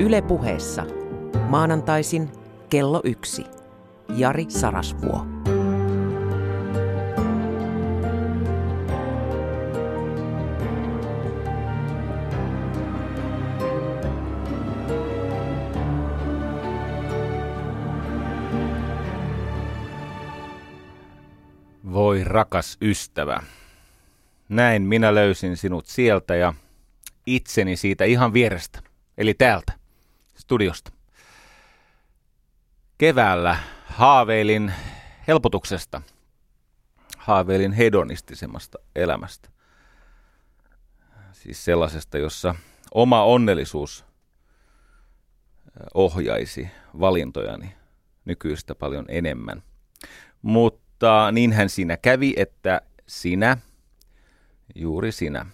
Yle puheessa. Maanantaisin kello yksi. Jari Sarasvuo. Voi rakas ystävä, näin minä löysin sinut sieltä ja itseni siitä ihan vierestä, eli täältä, studiosta. Keväällä haaveilin helpotuksesta, haaveilin hedonistisemmasta elämästä. Siis sellaisesta, jossa oma onnellisuus ohjaisi valintojani nykyistä paljon enemmän. Mutta niinhän siinä kävi, että sinä, juuri sinä,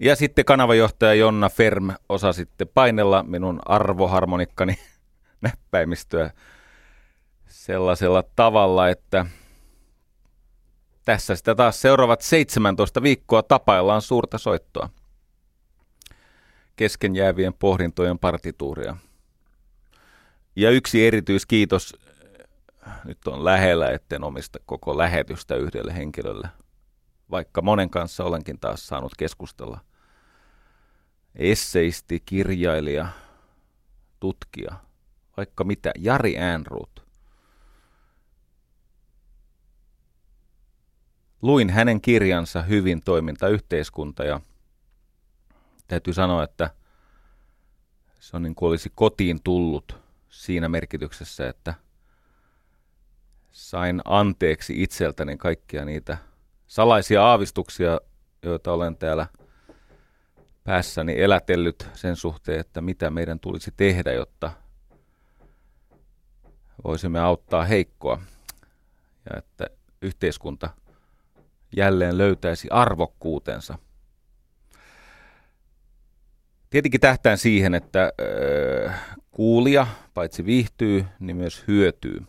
ja sitten kanavajohtaja Jonna Ferm osa sitten painella minun arvoharmonikkani näppäimistöä sellaisella tavalla, että tässä sitä taas seuraavat 17 viikkoa tapaillaan suurta soittoa. Kesken jäävien pohdintojen partituuria. Ja yksi erityiskiitos nyt on lähellä, etten omista koko lähetystä yhdelle henkilölle, vaikka monen kanssa olenkin taas saanut keskustella. Esseisti, kirjailija, tutkija, vaikka mitä, Jari Äänruut. Luin hänen kirjansa Hyvin toiminta yhteiskunta ja täytyy sanoa, että se on niin kuin olisi kotiin tullut siinä merkityksessä, että sain anteeksi itseltäni kaikkia niitä salaisia aavistuksia, joita olen täällä päässäni elätellyt sen suhteen, että mitä meidän tulisi tehdä, jotta voisimme auttaa heikkoa ja että yhteiskunta jälleen löytäisi arvokkuutensa. Tietenkin tähtään siihen, että kuulija paitsi viihtyy, niin myös hyötyy.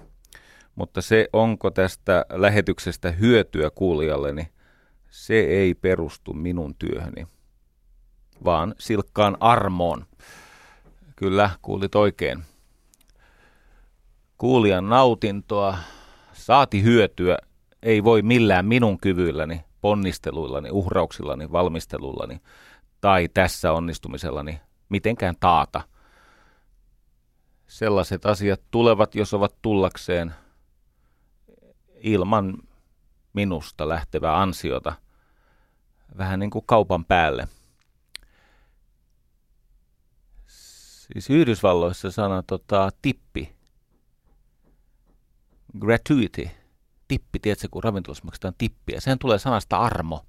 Mutta se, onko tästä lähetyksestä hyötyä kuulijalle, niin se ei perustu minun työhöni, vaan silkkaan armoon. Kyllä, kuulit oikein kuulijan nautintoa, saati hyötyä, ei voi millään minun kyvyilläni, ponnisteluillani, uhrauksillani, valmistelullani tai tässä onnistumisellani mitenkään taata. Sellaiset asiat tulevat, jos ovat tullakseen ilman minusta lähtevää ansiota, vähän niin kuin kaupan päälle. Siis Yhdysvalloissa sana tota, tippi gratuity, tippi, tiedätkö, kun ravintolassa maksetaan tippiä. Sehän tulee sanasta armo.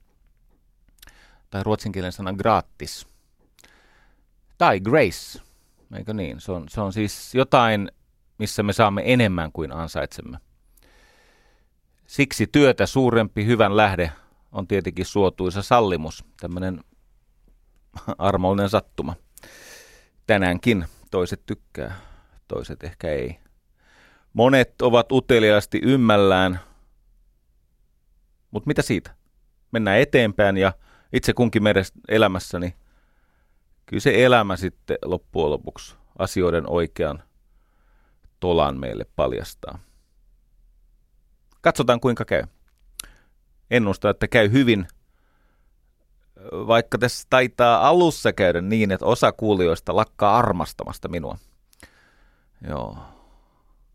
Tai ruotsinkielinen sana gratis. Tai grace, eikö niin? Se on, se on siis jotain, missä me saamme enemmän kuin ansaitsemme. Siksi työtä suurempi hyvän lähde on tietenkin suotuisa sallimus, tämmöinen armollinen sattuma. Tänäänkin toiset tykkää, toiset ehkä ei. Monet ovat uteliaasti ymmällään, mutta mitä siitä? Mennään eteenpäin ja itse kunkin meidän elämässäni, kyllä se elämä sitten loppujen lopuksi asioiden oikean tolan meille paljastaa. Katsotaan kuinka käy. Ennusta, että käy hyvin, vaikka tässä taitaa alussa käydä niin, että osa kuulijoista lakkaa armastamasta minua. Joo,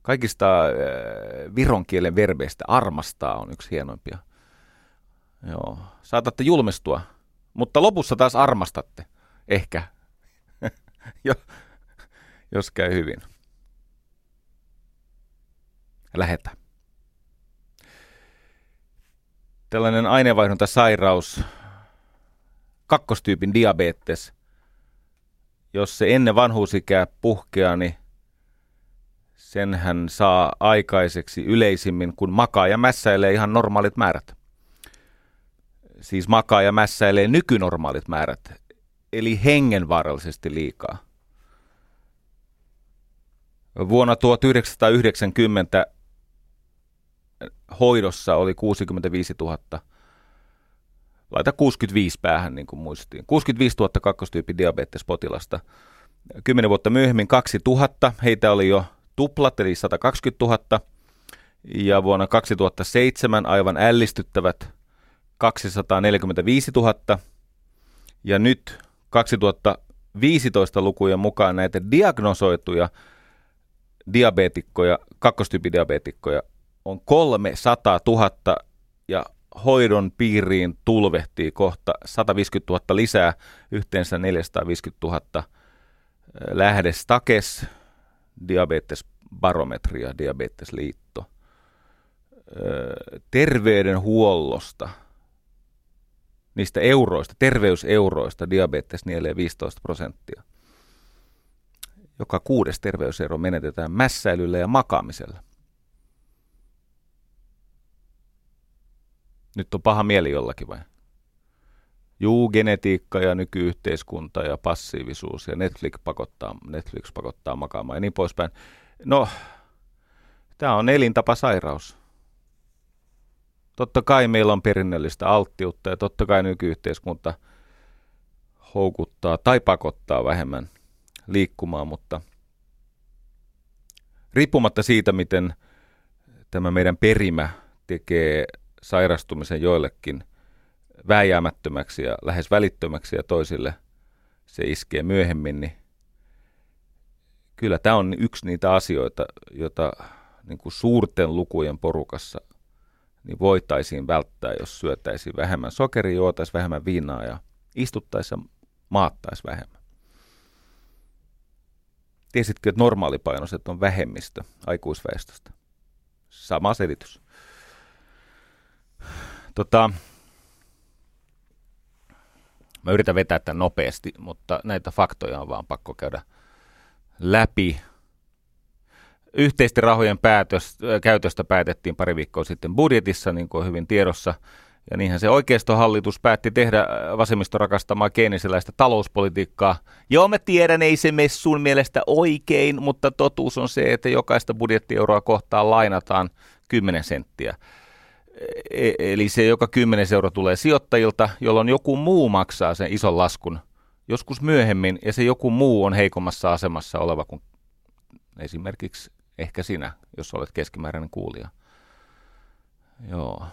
Kaikista äh, viron kielen verbeistä armastaa on yksi hienoimpia. Joo. Saatatte julmistua, mutta lopussa taas armastatte. Ehkä. jo, jos käy hyvin. Lähetä. Tällainen aineenvaihduntasairaus, kakkostyypin diabetes, jos se ennen vanhuusikää puhkeaa, niin sen hän saa aikaiseksi yleisimmin, kun makaa ja mässäilee ihan normaalit määrät. Siis makaa ja mässäilee nykynormaalit määrät, eli hengenvaarallisesti liikaa. Vuonna 1990 hoidossa oli 65 000. Laita 65 päähän niin kuin muistiin. 65 000 kakkostyypin diabetespotilasta. Kymmenen vuotta myöhemmin 2000, heitä oli jo tuplat, eli 120 000. Ja vuonna 2007 aivan ällistyttävät 245 000. Ja nyt 2015 lukujen mukaan näitä diagnosoituja diabeetikkoja, kakkostyypidiabeetikkoja on 300 000 ja hoidon piiriin tulvehtii kohta 150 000 lisää, yhteensä 450 000 lähde Stakes, diabetesbarometri ja diabetesliitto. Terveydenhuollosta, niistä euroista, terveyseuroista diabetes nielee 15 prosenttia. Joka kuudes terveysero menetetään mässäilyllä ja makaamisella. Nyt on paha mieli jollakin vai? Juu, genetiikka ja nykyyhteiskunta ja passiivisuus ja Netflix pakottaa, Netflix pakottaa makaamaan ja niin poispäin. No, tämä on elintapasairaus. Totta kai meillä on perinnöllistä alttiutta ja totta kai nykyyhteiskunta houkuttaa tai pakottaa vähemmän liikkumaan, mutta riippumatta siitä, miten tämä meidän perimä tekee sairastumisen joillekin vääjäämättömäksi ja lähes välittömäksi ja toisille se iskee myöhemmin, niin kyllä tämä on yksi niitä asioita, joita niin kuin suurten lukujen porukassa niin voitaisiin välttää, jos syötäisiin vähemmän sokeria, juotaisiin vähemmän viinaa ja istuttaisiin ja maattaisiin vähemmän. Tiesitkö, että normaalipainoiset on vähemmistö aikuisväestöstä? Sama selitys. Tota, mä yritän vetää tämän nopeasti, mutta näitä faktoja on vaan pakko käydä läpi. Yhteisten rahojen päätös, käytöstä päätettiin pari viikkoa sitten budjetissa, niin kuin on hyvin tiedossa. Ja niinhän se oikeistohallitus päätti tehdä vasemmisto rakastamaa keinisiläistä talouspolitiikkaa. Joo, mä tiedän, ei se mene sun mielestä oikein, mutta totuus on se, että jokaista budjettieuroa kohtaan lainataan 10 senttiä. E, eli se joka 10 euro tulee sijoittajilta, jolloin joku muu maksaa sen ison laskun joskus myöhemmin, ja se joku muu on heikommassa asemassa oleva kuin esimerkiksi ehkä sinä, jos olet keskimääräinen kuulija. Joo.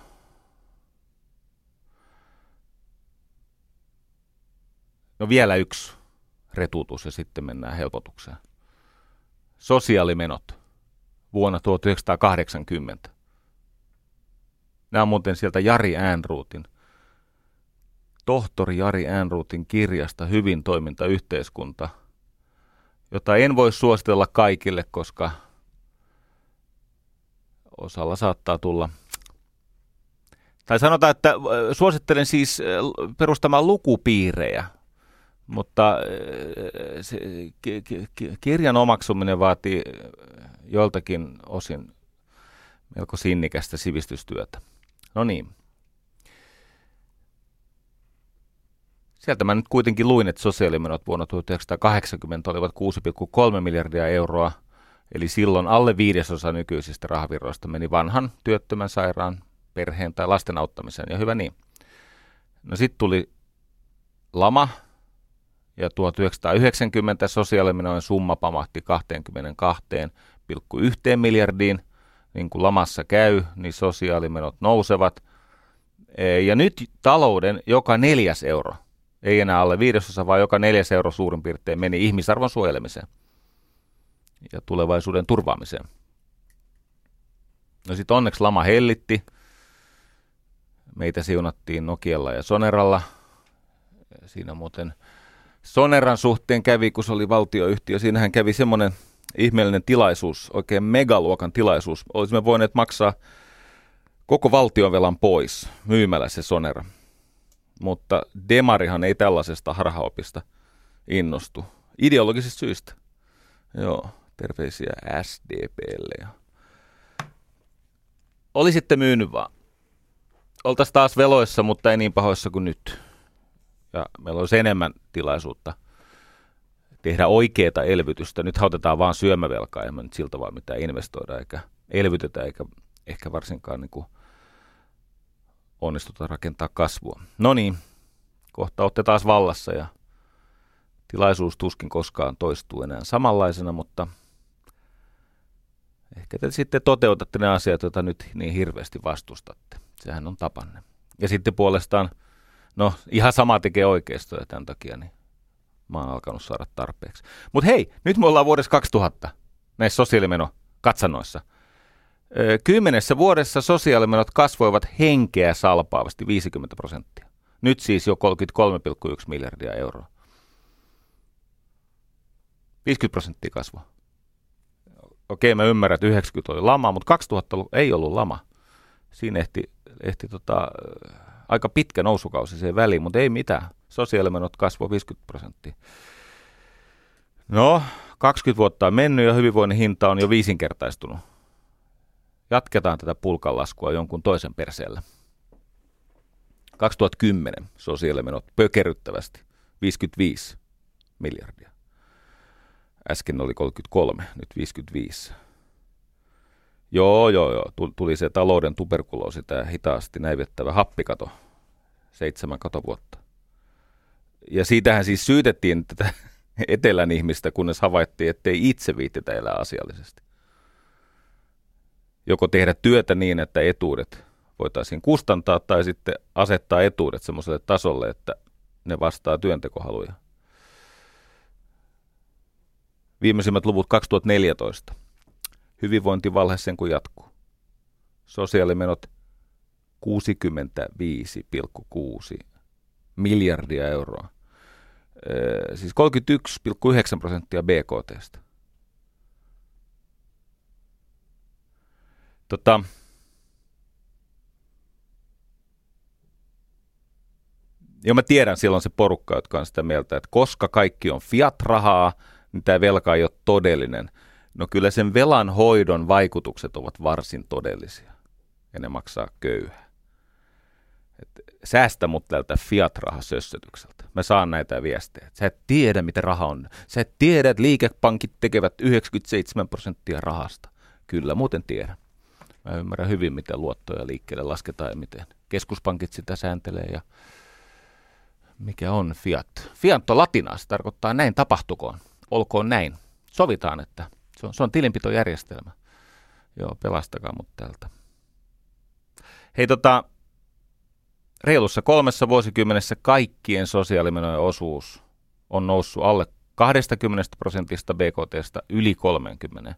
No vielä yksi retutus ja sitten mennään helpotukseen. Sosiaalimenot vuonna 1980. Nämä on muuten sieltä Jari Äänruutin, tohtori Jari Äänruutin kirjasta Hyvin toiminta yhteiskunta, jota en voi suositella kaikille, koska osalla saattaa tulla tai sanotaan, että äh, suosittelen siis äh, perustamaan lukupiirejä, mutta äh, se, kirjan omaksuminen vaatii joltakin osin melko sinnikästä sivistystyötä. No niin. Sieltä mä nyt kuitenkin luin, että sosiaalimenot vuonna 1980 olivat 6,3 miljardia euroa, eli silloin alle viidesosa nykyisistä rahavirroista meni vanhan työttömän sairaan perheen tai lasten auttamiseen, ja hyvä niin. No sitten tuli lama, ja 1990 sosiaalimenojen summa pamahti 22,1 miljardiin – niin kuin lamassa käy, niin sosiaalimenot nousevat. E, ja nyt talouden joka neljäs euro, ei enää alle viidesosa, vaan joka neljäs euro suurin piirtein meni ihmisarvon suojelemiseen ja tulevaisuuden turvaamiseen. No sitten onneksi lama hellitti. Meitä siunattiin Nokialla ja Soneralla. Siinä muuten Soneran suhteen kävi, kun se oli valtioyhtiö, siinähän kävi semmoinen ihmeellinen tilaisuus, oikein megaluokan tilaisuus. Olisimme voineet maksaa koko valtionvelan pois myymällä se Sonera. Mutta Demarihan ei tällaisesta harhaopista innostu. Ideologisista syistä. Joo, terveisiä SDPlle. Olisitte myynyt vaan. Oltaisiin taas veloissa, mutta ei niin pahoissa kuin nyt. Ja meillä olisi enemmän tilaisuutta tehdä oikeaa elvytystä. Nyt otetaan vaan syömävelkaa, emme nyt siltä vaan mitään investoida eikä elvytetä eikä ehkä varsinkaan niin kuin onnistuta rakentaa kasvua. No niin, kohta olette taas vallassa ja tilaisuus tuskin koskaan toistuu enää samanlaisena, mutta ehkä te sitten toteutatte ne asiat, joita nyt niin hirveästi vastustatte. Sehän on tapanne. Ja sitten puolestaan, no ihan sama tekee oikeistoja tämän takia, niin mä oon alkanut saada tarpeeksi. Mutta hei, nyt me ollaan vuodessa 2000 näissä sosiaalimeno katsannoissa. Kymmenessä vuodessa sosiaalimenot kasvoivat henkeä salpaavasti 50 prosenttia. Nyt siis jo 33,1 miljardia euroa. 50 prosenttia kasvua. Okei, mä ymmärrän, että 90 oli lama, mutta 2000 ei ollut lama. Siinä ehti, ehti tota, aika pitkä nousukausi siihen väliin, mutta ei mitään. Sosiaalimenot kasvoi 50 prosenttia. No, 20 vuotta on mennyt ja hyvinvoinnin hinta on jo viisinkertaistunut. Jatketaan tätä pulkanlaskua jonkun toisen perseellä. 2010 sosiaalimenot pökerryttävästi 55 miljardia. Äsken oli 33, nyt 55. Joo, joo, joo. Tuli se talouden tuberkuloosi, tämä hitaasti näivettävä happikato. Seitsemän katovuotta. Ja siitähän siis syytettiin tätä etelän ihmistä, kunnes havaittiin, ettei itse viittitä elää asiallisesti. Joko tehdä työtä niin, että etuudet voitaisiin kustantaa, tai sitten asettaa etuudet semmoiselle tasolle, että ne vastaa työntekohaluja. Viimeisimmät luvut 2014. Hyvinvointivalhe sen kun jatkuu. Sosiaalimenot 65,6 miljardia euroa. Siis 31,9 prosenttia BKTstä. Tota, ja mä tiedän silloin se porukka, jotka on sitä mieltä, että koska kaikki on fiat-rahaa, niin tämä velka ei ole todellinen. No kyllä sen velan hoidon vaikutukset ovat varsin todellisia ja ne maksaa köyhää. Et säästä mut tältä fiat-rahasössötykseltä. Mä saan näitä viestejä. Sä et tiedä, mitä raha on. Sä et tiedä, että liikepankit tekevät 97 prosenttia rahasta. Kyllä, muuten tiedän. Mä ymmärrän hyvin, miten luottoja liikkeelle lasketaan ja miten keskuspankit sitä sääntelee ja mikä on fiat. Fiat on latinaa, se tarkoittaa näin tapahtukoon. Olkoon näin. Sovitaan, että se on, se on tilinpitojärjestelmä. Joo, pelastakaa mut täältä. Hei tota, reilussa kolmessa vuosikymmenessä kaikkien sosiaalimenojen osuus on noussut alle 20 prosentista BKTstä yli 30.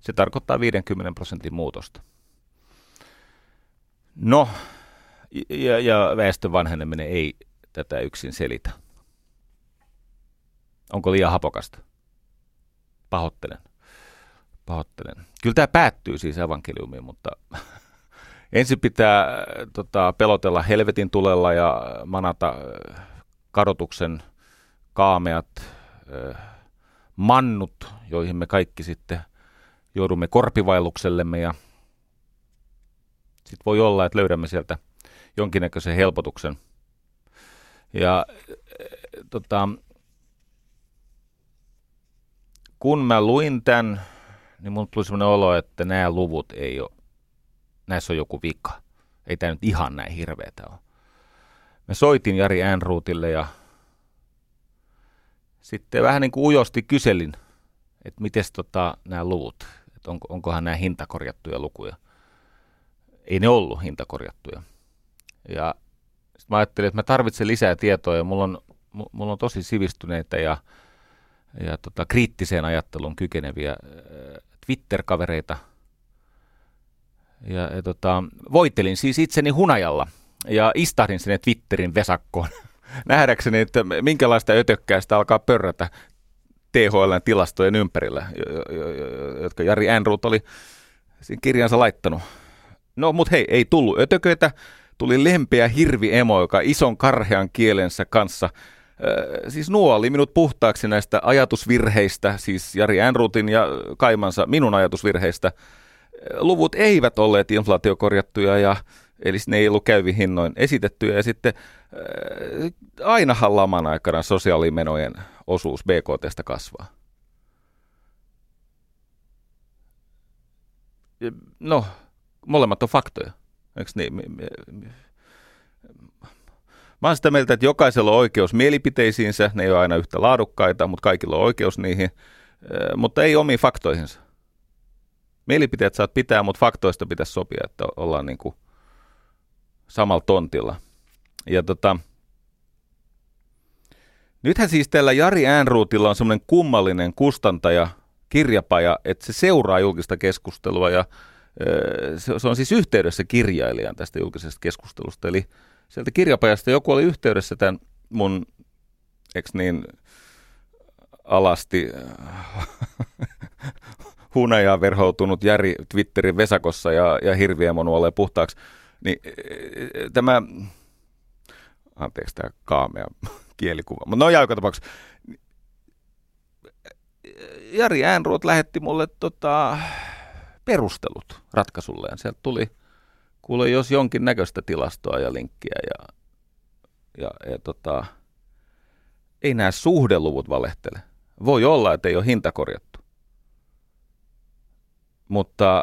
Se tarkoittaa 50 prosentin muutosta. No, ja, ja väestön vanheneminen ei tätä yksin selitä. Onko liian hapokasta? Pahoittelen. Pahoittelen. Kyllä tämä päättyy siis evankeliumiin, mutta ensin pitää tota, pelotella helvetin tulella ja manata äh, kadotuksen kaameat äh, mannut, joihin me kaikki sitten joudumme korpivailuksellemme ja sitten voi olla, että löydämme sieltä jonkinnäköisen helpotuksen. Ja äh, tota, kun mä luin tämän, niin mun tuli sellainen olo, että nämä luvut ei ole, näissä on joku vika. Ei tämä nyt ihan näin hirveetä ole. Mä soitin Jari Äänruutille ja sitten vähän niin kuin ujosti kyselin, että miten tota, nämä luvut, että onko, onkohan nämä hintakorjattuja lukuja. Ei ne ollut hintakorjattuja. Ja sitten mä ajattelin, että mä tarvitsen lisää tietoa ja mulla on, mulla on tosi sivistyneitä ja ja tota, kriittiseen ajatteluun kykeneviä äh, Twitter-kavereita. Ja, ja tota, voitelin siis itseni hunajalla ja istahdin sinne Twitterin vesakkoon nähdäkseni, että minkälaista ötökkää sitä alkaa pörrätä THLn tilastojen ympärillä, jotka Jari Enruut oli siinä kirjansa laittanut. No, mutta hei, ei tullut ötököitä, tuli lempeä hirvi-emo, joka ison karhean kielensä kanssa – siis nuoli minut puhtaaksi näistä ajatusvirheistä, siis Jari Enrutin ja Kaimansa minun ajatusvirheistä. Luvut eivät olleet inflaatiokorjattuja ja eli ne ei ollut käyvin hinnoin esitettyjä ja sitten ainahan laman aikana sosiaalimenojen osuus BKTstä kasvaa. No, molemmat on faktoja, eikö niin? Mä oon sitä mieltä, että jokaisella on oikeus mielipiteisiinsä, ne ei ole aina yhtä laadukkaita, mutta kaikilla on oikeus niihin, mutta ei omiin faktoihinsa. Mielipiteet saat pitää, mutta faktoista pitäisi sopia, että ollaan niin kuin samalla tontilla. Ja tota, nythän siis tällä Jari Äänruutilla on semmoinen kummallinen kustantaja, kirjapaja, että se seuraa julkista keskustelua ja se on siis yhteydessä kirjailijan tästä julkisesta keskustelusta. Eli sieltä kirjapajasta joku oli yhteydessä tämän mun, eks niin, alasti hunajaa verhoutunut Jari Twitterin Vesakossa ja, ja hirviä nuolee puhtaaksi. Niin tämä, anteeksi tämä kaamea kielikuva, mutta no joka tapauksessa. Jari Äänruot lähetti mulle tota, perustelut ratkaisulleen. Sieltä tuli, kuule jos jonkin näköistä tilastoa ja linkkiä ja, ja, ja tota, ei nämä suhdeluvut valehtele. Voi olla, että ei ole hinta korjattu. Mutta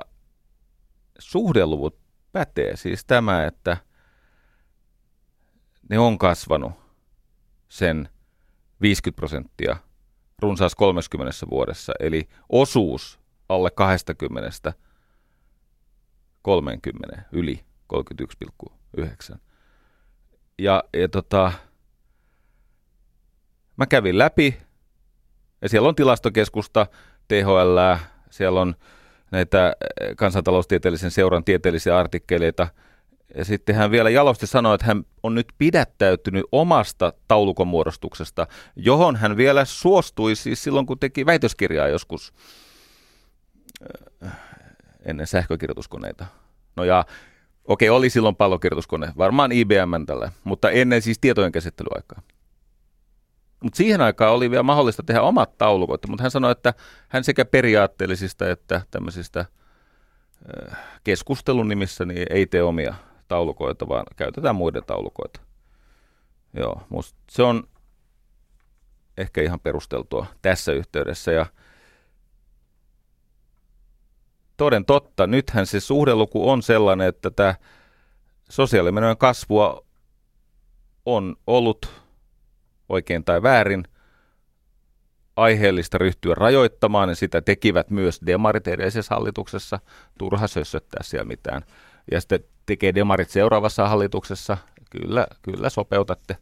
suhdeluvut pätee. Siis tämä, että ne on kasvanut sen 50 prosenttia runsaassa 30 vuodessa. Eli osuus alle 20 30 yli 31,9. Ja, ja tota, mä kävin läpi, ja siellä on tilastokeskusta, THL, siellä on näitä kansantaloustieteellisen seuran tieteellisiä artikkeleita, ja sitten hän vielä jalosti sanoi, että hän on nyt pidättäytynyt omasta taulukomuodostuksesta, johon hän vielä suostui siis silloin, kun teki väitöskirjaa joskus ennen sähkökirjoituskoneita. No ja okei, oli silloin pallokirjoituskone, varmaan IBM tällä, mutta ennen siis tietojen käsittelyaikaa. Mutta siihen aikaan oli vielä mahdollista tehdä omat taulukot, mutta hän sanoi, että hän sekä periaatteellisista että tämmöisistä keskustelun nimissä niin ei tee omia taulukoita, vaan käytetään muiden taulukoita. Joo, musta se on ehkä ihan perusteltua tässä yhteydessä. Ja toden totta, nythän se suhdeluku on sellainen, että tämä sosiaalimenojen kasvua on ollut oikein tai väärin aiheellista ryhtyä rajoittamaan, ja sitä tekivät myös demarit edellisessä hallituksessa. Turha sössöttää siellä mitään. Ja sitten tekee demarit seuraavassa hallituksessa. Kyllä, kyllä sopeutatte.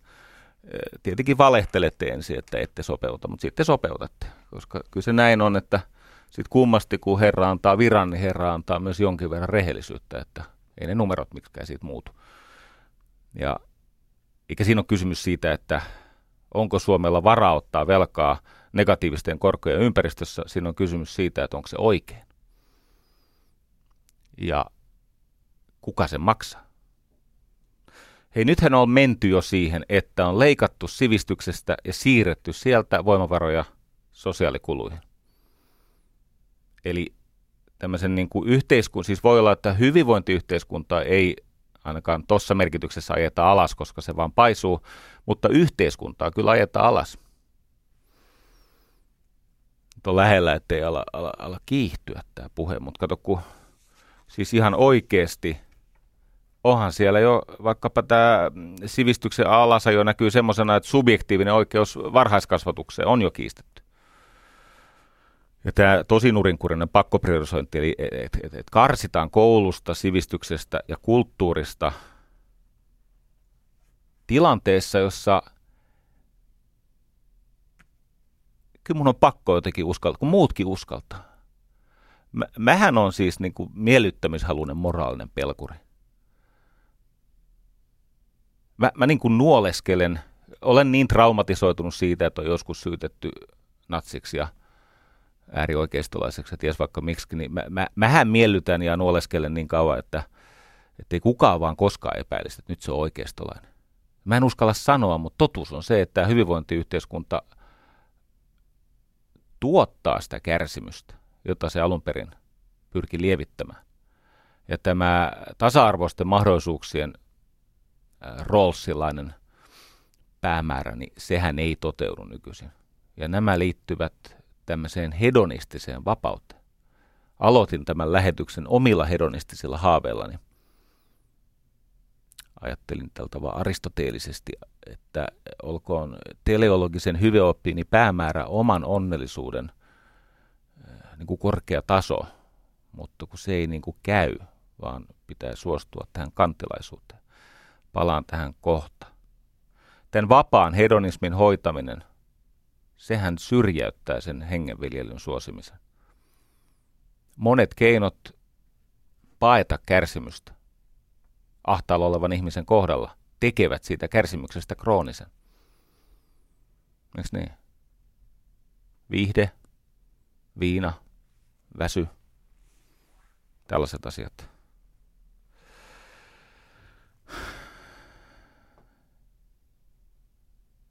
Tietenkin valehtelette ensin, että ette sopeuta, mutta sitten sopeutatte. Koska kyllä se näin on, että – sitten kummasti, kun Herra antaa viran, niin Herra antaa myös jonkin verran rehellisyyttä, että ei ne numerot miksikään siitä muutu. Ja eikä siinä ole kysymys siitä, että onko Suomella varaa ottaa velkaa negatiivisten korkojen ympäristössä, siinä on kysymys siitä, että onko se oikein. Ja kuka sen maksaa? Hei, nythän on menty jo siihen, että on leikattu sivistyksestä ja siirretty sieltä voimavaroja sosiaalikuluihin. Eli tämmöisen niin kuin yhteiskun, siis voi olla, että hyvinvointiyhteiskunta ei ainakaan tuossa merkityksessä ajeta alas, koska se vaan paisuu, mutta yhteiskuntaa kyllä ajeta alas. Nyt on lähellä, ettei ala, ala, ala kiihtyä tämä puhe, mutta kato, kun siis ihan oikeasti onhan siellä jo vaikkapa tämä sivistyksen alasajo näkyy semmoisena, että subjektiivinen oikeus varhaiskasvatukseen on jo kiistetty. Ja tämä tosi nurinkurinen pakkopriorisointi, eli että et, et karsitaan koulusta, sivistyksestä ja kulttuurista tilanteessa, jossa kyllä mun on pakko jotenkin uskaltaa, kun muutkin uskaltaa. Mä, mähän on siis niin kuin miellyttämishalunen moraalinen pelkuri. Mä, mä niin kuin nuoleskelen, olen niin traumatisoitunut siitä, että on joskus syytetty natsiksi ja – äärioikeistolaiseksi, ties vaikka miksi, niin mä, mä, mähän miellytän ja nuoleskelen niin kauan, että ei kukaan vaan koskaan epäilisi, että nyt se on oikeistolainen. Mä en uskalla sanoa, mutta totuus on se, että hyvinvointiyhteiskunta tuottaa sitä kärsimystä, jota se alun perin pyrki lievittämään. Ja tämä tasa-arvoisten mahdollisuuksien roolsilainen päämäärä, niin sehän ei toteudu nykyisin. Ja nämä liittyvät tämmöiseen hedonistiseen vapauteen. Aloitin tämän lähetyksen omilla hedonistisilla haaveillani. ajattelin tällä tavalla aristoteellisesti, että olkoon teleologisen hyveoppiini päämäärä oman onnellisuuden niin kuin korkea taso, mutta kun se ei niin kuin käy, vaan pitää suostua tähän kantilaisuuteen. Palaan tähän kohta. Tämän vapaan hedonismin hoitaminen, sehän syrjäyttää sen hengenviljelyn suosimisen. Monet keinot paeta kärsimystä ahtaalla olevan ihmisen kohdalla tekevät siitä kärsimyksestä kroonisen. Eikö niin? Viihde, viina, väsy, tällaiset asiat.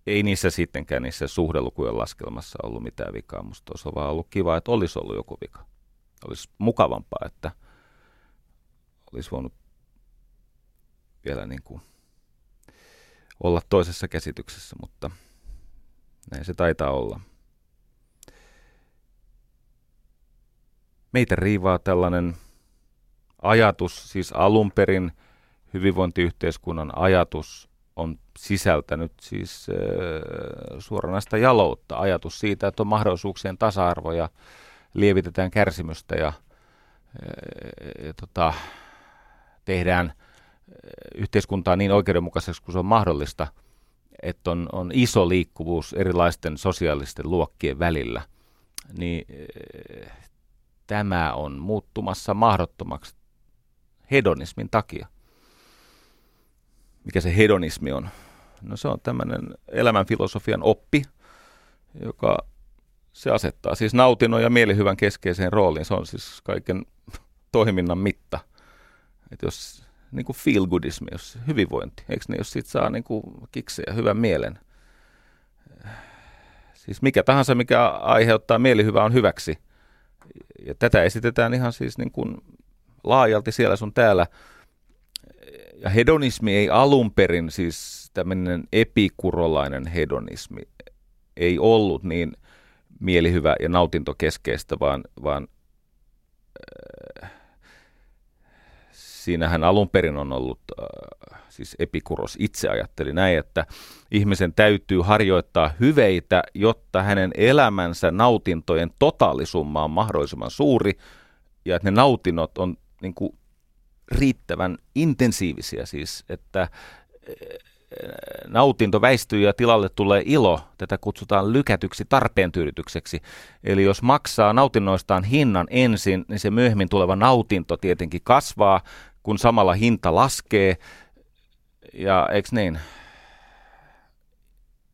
Ei niissä sittenkään niissä suhdelukujen laskelmassa ollut mitään vikaa. Musta olisi vaan ollut kiva, että olisi ollut joku vika. Olisi mukavampaa, että olisi voinut vielä niin kuin olla toisessa käsityksessä, mutta näin se taitaa olla. Meitä riivaa tällainen ajatus, siis alun perin hyvinvointiyhteiskunnan ajatus on sisältänyt siis äh, suoranaista jaloutta, ajatus siitä, että on mahdollisuuksien tasa-arvo ja lievitetään kärsimystä ja, äh, ja tota, tehdään yhteiskuntaa niin oikeudenmukaiseksi kuin se on mahdollista, että on, on iso liikkuvuus erilaisten sosiaalisten luokkien välillä, niin tämä on muuttumassa mahdottomaksi hedonismin takia. Mikä se hedonismi on? No se on tämmöinen elämänfilosofian oppi, joka se asettaa siis nautinnon ja mielihyvän keskeiseen rooliin. Se on siis kaiken toiminnan mitta. Et jos niin kuin feel goodismi, jos hyvinvointi, eikö niin, jos siitä saa niin kuin kiksejä, hyvän mielen. Siis mikä tahansa, mikä aiheuttaa mielihyvää, on hyväksi. Ja tätä esitetään ihan siis niin kuin laajalti siellä sun täällä. Ja hedonismi ei alun perin, siis tämmöinen epikurolainen hedonismi, ei ollut niin mielihyvä ja nautintokeskeistä, vaan, vaan äh, siinähän alun perin on ollut, äh, siis Epikuros. Itse ajatteli näin, että ihmisen täytyy harjoittaa hyveitä, jotta hänen elämänsä nautintojen totaalisumma on mahdollisimman suuri ja että ne nautinnot on niin kuin, riittävän intensiivisiä, siis että nautinto väistyy ja tilalle tulee ilo. Tätä kutsutaan lykätyksi tarpeen tyydytykseksi. Eli jos maksaa nautinnoistaan hinnan ensin, niin se myöhemmin tuleva nautinto tietenkin kasvaa, kun samalla hinta laskee. Ja eikö niin?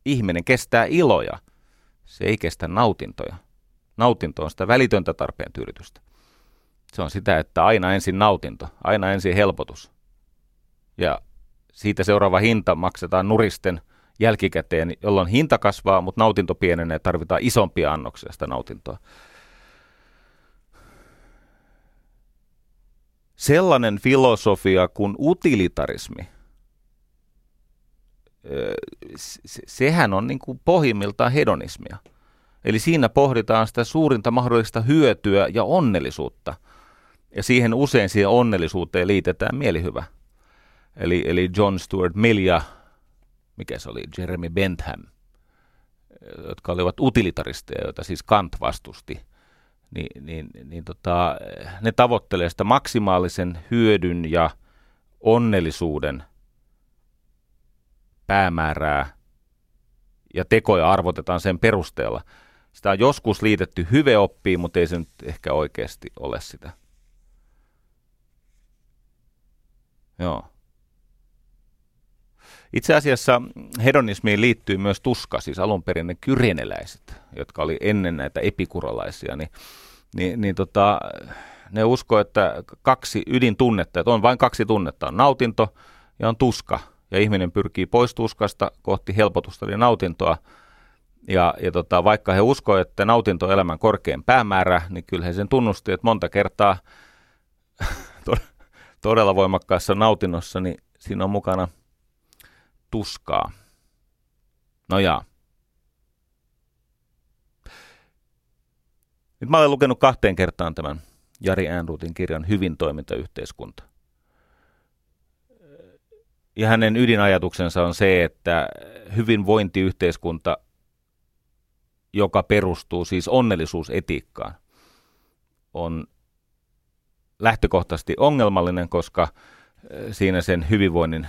Ihminen kestää iloja. Se ei kestä nautintoja. Nautinto on sitä välitöntä tarpeen tyydytystä. Se on sitä, että aina ensin nautinto, aina ensin helpotus. Ja siitä seuraava hinta maksetaan nuristen jälkikäteen, jolloin hinta kasvaa, mutta nautinto pienenee, tarvitaan isompia annoksia sitä nautintoa. Sellainen filosofia kuin utilitarismi, sehän on niin kuin pohjimmiltaan hedonismia. Eli siinä pohditaan sitä suurinta mahdollista hyötyä ja onnellisuutta. Ja siihen usein siihen onnellisuuteen liitetään mielihyvä – Eli, eli John Stuart Mill ja mikä se oli, Jeremy Bentham, jotka olivat utilitaristeja, joita siis Kant vastusti, niin, niin, niin tota, ne tavoittelee sitä maksimaalisen hyödyn ja onnellisuuden päämäärää ja tekoja arvotetaan sen perusteella. Sitä on joskus liitetty hyveoppiin, mutta ei se nyt ehkä oikeasti ole sitä. Joo. Itse asiassa hedonismiin liittyy myös tuska, siis alun perin ne kyreneläiset, jotka oli ennen näitä epikuralaisia, niin, niin, niin tota, ne usko, että kaksi ydintunnetta, että on vain kaksi tunnetta, on nautinto ja on tuska. Ja ihminen pyrkii pois tuskasta kohti helpotusta eli nautintoa. Ja, ja tota, vaikka he uskoivat, että nautinto on elämän korkein päämäärä, niin kyllä he sen tunnusti, että monta kertaa todella voimakkaassa nautinnossa, niin siinä on mukana – tuskaa. No jaa. Nyt mä olen lukenut kahteen kertaan tämän Jari Äänruutin kirjan Hyvin toiminta yhteiskunta. ja hänen ydinajatuksensa on se, että hyvinvointiyhteiskunta, joka perustuu siis onnellisuusetiikkaan, on lähtökohtaisesti ongelmallinen, koska siinä sen hyvinvoinnin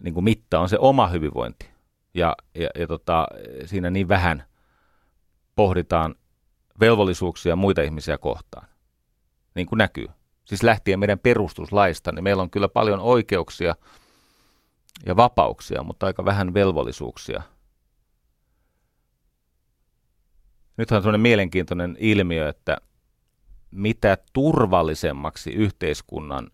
niin kuin mitta on se oma hyvinvointi. Ja, ja, ja tota, siinä niin vähän pohditaan velvollisuuksia muita ihmisiä kohtaan, niin kuin näkyy. Siis lähtien meidän perustuslaista, niin meillä on kyllä paljon oikeuksia ja vapauksia, mutta aika vähän velvollisuuksia. Nyt on sellainen mielenkiintoinen ilmiö, että mitä turvallisemmaksi yhteiskunnan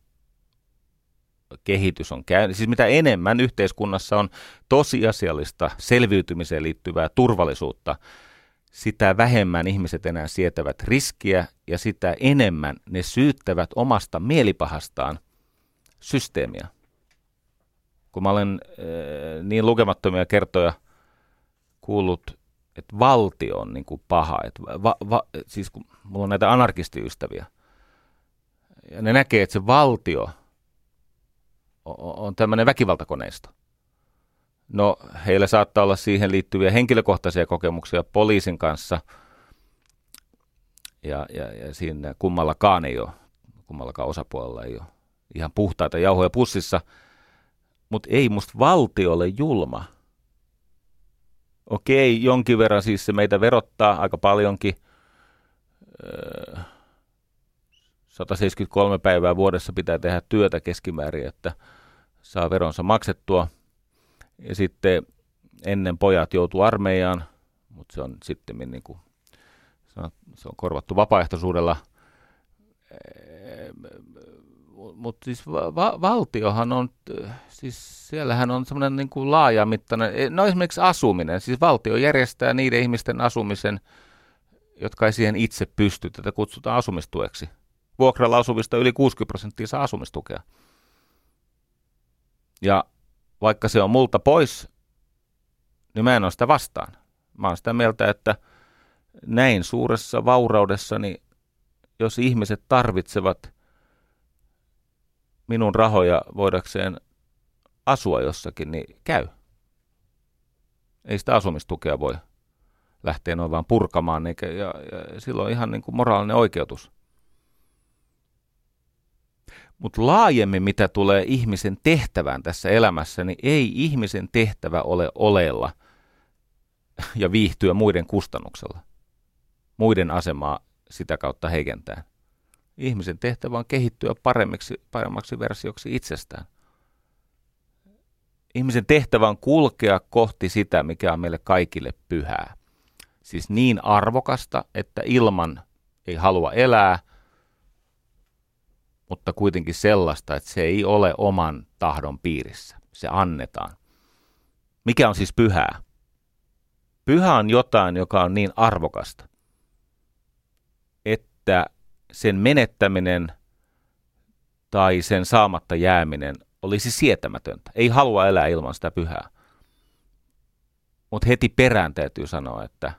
kehitys on käynyt, siis mitä enemmän yhteiskunnassa on tosiasiallista selviytymiseen liittyvää turvallisuutta, sitä vähemmän ihmiset enää sietävät riskiä ja sitä enemmän ne syyttävät omasta mielipahastaan systeemiä. Kun mä olen äh, niin lukemattomia kertoja kuullut, että valtio on niin kuin paha, että va, va, siis kun mulla on näitä anarkistiystäviä, ja ne näkee, että se valtio on, on tämmöinen väkivaltakoneisto. No, heillä saattaa olla siihen liittyviä henkilökohtaisia kokemuksia poliisin kanssa, ja, ja, ja siinä kummallakaan ei ole, kummallakaan osapuolella ei ole ihan puhtaita jauhoja pussissa, mutta ei musta valtiolle julma. Okei, jonkin verran siis se meitä verottaa aika paljonkin. Öö, 173 päivää vuodessa pitää tehdä työtä keskimäärin, että saa veronsa maksettua – ja sitten ennen pojat joutuu armeijaan, mutta se on sitten niin kuin, se on korvattu vapaaehtoisuudella. Mutta siis va- valtiohan on, siis siellähän on semmoinen niin kuin laajamittainen, e, no esimerkiksi asuminen, siis valtio järjestää niiden ihmisten asumisen, jotka ei siihen itse pysty, tätä kutsutaan asumistueksi. Vuokralla asuvista yli 60 prosenttia saa asumistukea. Ja vaikka se on multa pois, niin mä en ole sitä vastaan. Mä oon sitä mieltä, että näin suuressa vauraudessa, niin jos ihmiset tarvitsevat minun rahoja voidakseen asua jossakin, niin käy. Ei sitä asumistukea voi lähteä noin vaan purkamaan, eikä, ja, ja silloin ihan niin kuin moraalinen oikeutus. Mutta laajemmin, mitä tulee ihmisen tehtävään tässä elämässä, niin ei ihmisen tehtävä ole oleella ja viihtyä muiden kustannuksella. Muiden asemaa sitä kautta heikentää. Ihmisen tehtävä on kehittyä paremmiksi, paremmaksi versioksi itsestään. Ihmisen tehtävä on kulkea kohti sitä, mikä on meille kaikille pyhää. Siis niin arvokasta, että ilman ei halua elää – mutta kuitenkin sellaista, että se ei ole oman tahdon piirissä. Se annetaan. Mikä on siis pyhää? Pyhä on jotain, joka on niin arvokasta, että sen menettäminen tai sen saamatta jääminen olisi sietämätöntä. Ei halua elää ilman sitä pyhää. Mutta heti perään täytyy sanoa, että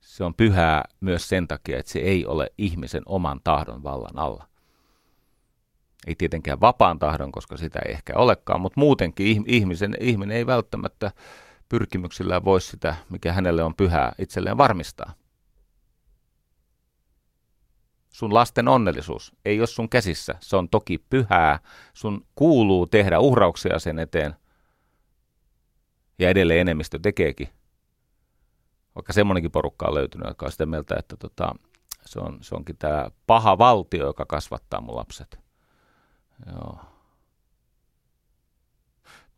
se on pyhää myös sen takia, että se ei ole ihmisen oman tahdon vallan alla. Ei tietenkään vapaan tahdon, koska sitä ei ehkä olekaan, mutta muutenkin ihmisen, ihminen ei välttämättä pyrkimyksillään voi sitä, mikä hänelle on pyhää, itselleen varmistaa. Sun lasten onnellisuus ei ole sun käsissä. Se on toki pyhää. Sun kuuluu tehdä uhrauksia sen eteen. Ja edelleen enemmistö tekeekin vaikka semmoinenkin porukka on löytynyt, joka on sitä mieltä, että tota, se, on, se onkin tämä paha valtio, joka kasvattaa mun lapset. Joo.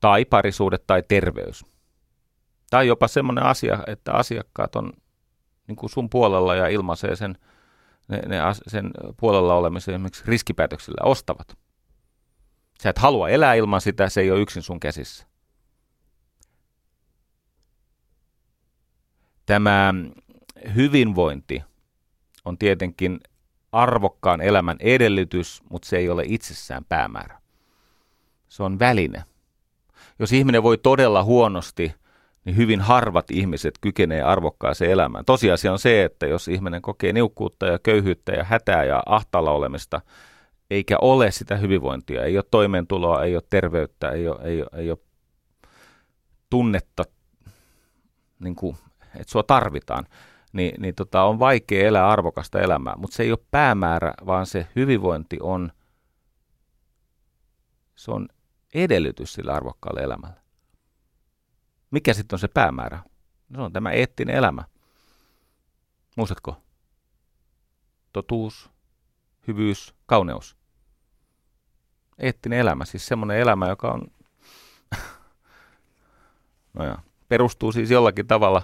Tai parisuude tai terveys. Tai jopa semmoinen asia, että asiakkaat on niin kuin sun puolella ja ilmaisee sen, ne, ne, sen puolella olemisen esimerkiksi riskipäätöksillä ostavat. Sä et halua elää ilman sitä, se ei ole yksin sun käsissä. Tämä hyvinvointi on tietenkin arvokkaan elämän edellytys, mutta se ei ole itsessään päämäärä. Se on väline. Jos ihminen voi todella huonosti, niin hyvin harvat ihmiset kykenee arvokkaaseen elämään. Tosiasia on se, että jos ihminen kokee niukkuutta ja köyhyyttä ja hätää ja ahtaalla olemista, eikä ole sitä hyvinvointia, ei ole toimeentuloa, ei ole terveyttä, ei ole, ei ole, ei ole tunnetta, niin kuin, että sua tarvitaan, niin, niin tota, on vaikea elää arvokasta elämää. Mutta se ei ole päämäärä, vaan se hyvinvointi on, se on edellytys sille arvokkaalle elämälle. Mikä sitten on se päämäärä? No, se on tämä eettinen elämä. Muistatko? Totuus, hyvyys, kauneus. Eettinen elämä, siis semmoinen elämä, joka on, no ja, perustuu siis jollakin tavalla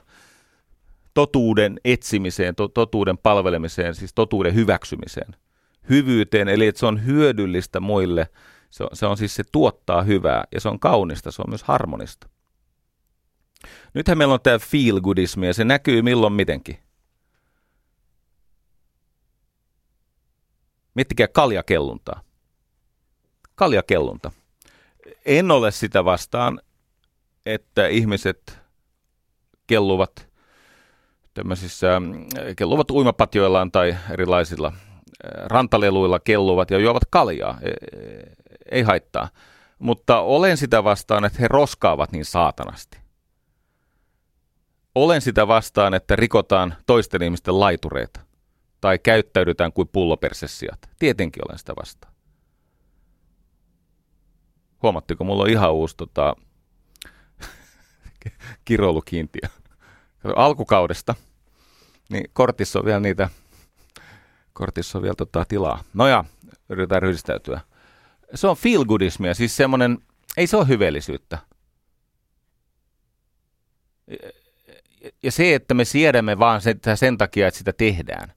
totuuden etsimiseen, to, totuuden palvelemiseen, siis totuuden hyväksymiseen, hyvyyteen, eli että se on hyödyllistä muille, se on, se on siis se tuottaa hyvää ja se on kaunista, se on myös harmonista. Nythän meillä on tämä feel goodismi ja se näkyy milloin mitenkin. Miettikää kaljakelluntaa. Kaljakellunta. En ole sitä vastaan, että ihmiset kelluvat tämmöisissä, kelluvat uimapatjoillaan tai erilaisilla rantaleluilla kelluvat ja juovat kaljaa. E, e, ei haittaa. Mutta olen sitä vastaan, että he roskaavat niin saatanasti. Olen sitä vastaan, että rikotaan toisten ihmisten laitureita tai käyttäydytään kuin pullopersessiat. Tietenkin olen sitä vastaan. Huomattiko, mulla on ihan uusi tota, kiroilukiintiö. Alkukaudesta, niin kortissa on vielä niitä, kortissa on vielä tota tilaa. No ja, yritetään ryhdistäytyä. Se on feel goodismia, siis semmoinen, ei se ole hyveellisyyttä ja se, että me siedämme vaan sen, sen takia, että sitä tehdään.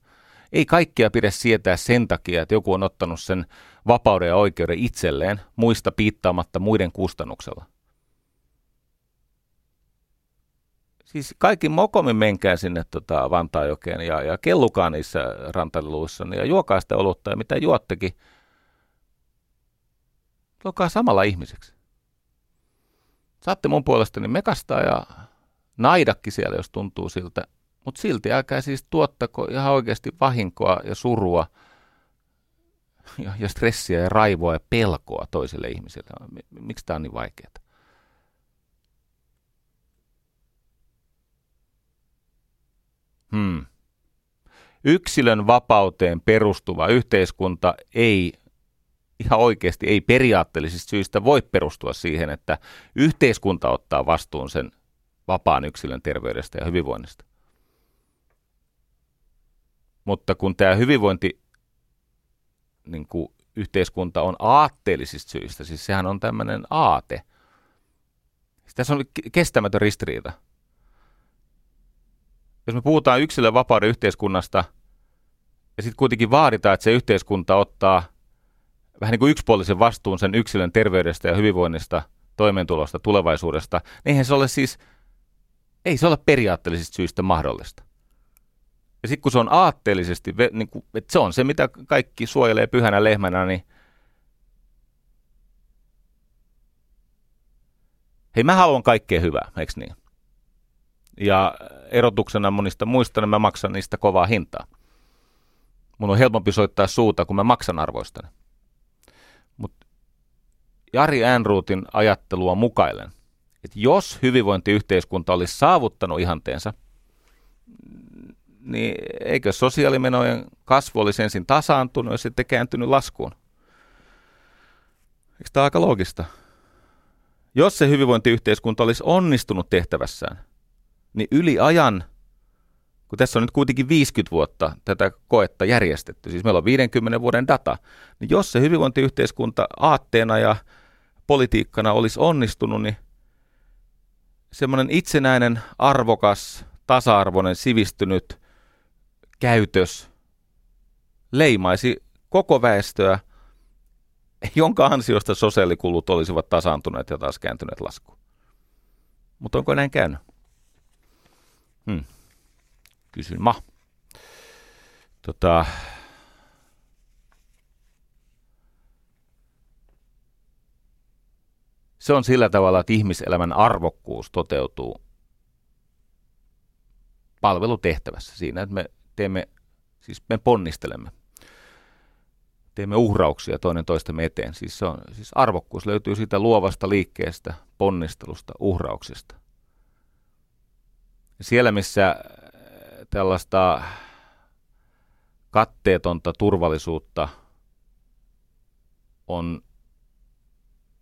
Ei kaikkea pidä sietää sen takia, että joku on ottanut sen vapauden ja oikeuden itselleen, muista piittaamatta muiden kustannuksella. Siis kaikki mokomin menkää sinne tota, Vantaajokeen ja, ja kellukaa niissä rantaleluissa ja juokaa sitä olutta ja mitä juottekin. Luokaa samalla ihmiseksi. Saatte mun puolestani mekastaa ja naidakki siellä, jos tuntuu siltä. Mutta silti älkää siis tuottako ihan oikeasti vahinkoa ja surua ja, ja stressiä ja raivoa ja pelkoa toiselle ihmiselle. Miksi tämä on niin vaikeaa? Hmm. Yksilön vapauteen perustuva yhteiskunta ei ihan oikeasti, ei periaatteellisista syistä voi perustua siihen, että yhteiskunta ottaa vastuun sen vapaan yksilön terveydestä ja hyvinvoinnista. Mutta kun tämä hyvinvointi niin kuin yhteiskunta on aatteellisista syistä, siis sehän on tämmöinen aate. Tässä on kestämätön ristiriita. Jos me puhutaan yksilön vapauden yhteiskunnasta, ja sitten kuitenkin vaaditaan, että se yhteiskunta ottaa vähän niin kuin yksipuolisen vastuun sen yksilön terveydestä ja hyvinvoinnista, toimeentulosta, tulevaisuudesta, niin eihän se ole siis ei se ole periaatteellisista syistä mahdollista. Ja sitten kun se on aatteellisesti, niin kuin, että se on se, mitä kaikki suojelee pyhänä lehmänä, niin hei mä haluan kaikkea hyvää, eikö niin? Ja erotuksena monista muista, niin mä maksan niistä kovaa hintaa. Mun on helpompi soittaa suuta, kun mä maksan arvoistani. Mutta Jari Äänruutin ajattelua mukailen että jos hyvinvointiyhteiskunta olisi saavuttanut ihanteensa, niin eikö sosiaalimenojen kasvu olisi ensin tasaantunut ja sitten kääntynyt laskuun? Eikö tämä aika loogista? Jos se hyvinvointiyhteiskunta olisi onnistunut tehtävässään, niin yli ajan, kun tässä on nyt kuitenkin 50 vuotta tätä koetta järjestetty, siis meillä on 50 vuoden data, niin jos se hyvinvointiyhteiskunta aatteena ja politiikkana olisi onnistunut, niin semmoinen itsenäinen, arvokas, tasa-arvoinen, sivistynyt käytös leimaisi koko väestöä, jonka ansiosta sosiaalikulut olisivat tasaantuneet ja taas kääntyneet laskuun. Mutta onko näin käynyt? Hmm. Kysyn ma. Tota, se on sillä tavalla, että ihmiselämän arvokkuus toteutuu palvelutehtävässä siinä, että me teemme, siis me ponnistelemme. teemme uhrauksia toinen toistemme eteen. Siis, se on, siis arvokkuus löytyy siitä luovasta liikkeestä, ponnistelusta, uhrauksesta. Siellä, missä tällaista katteetonta turvallisuutta on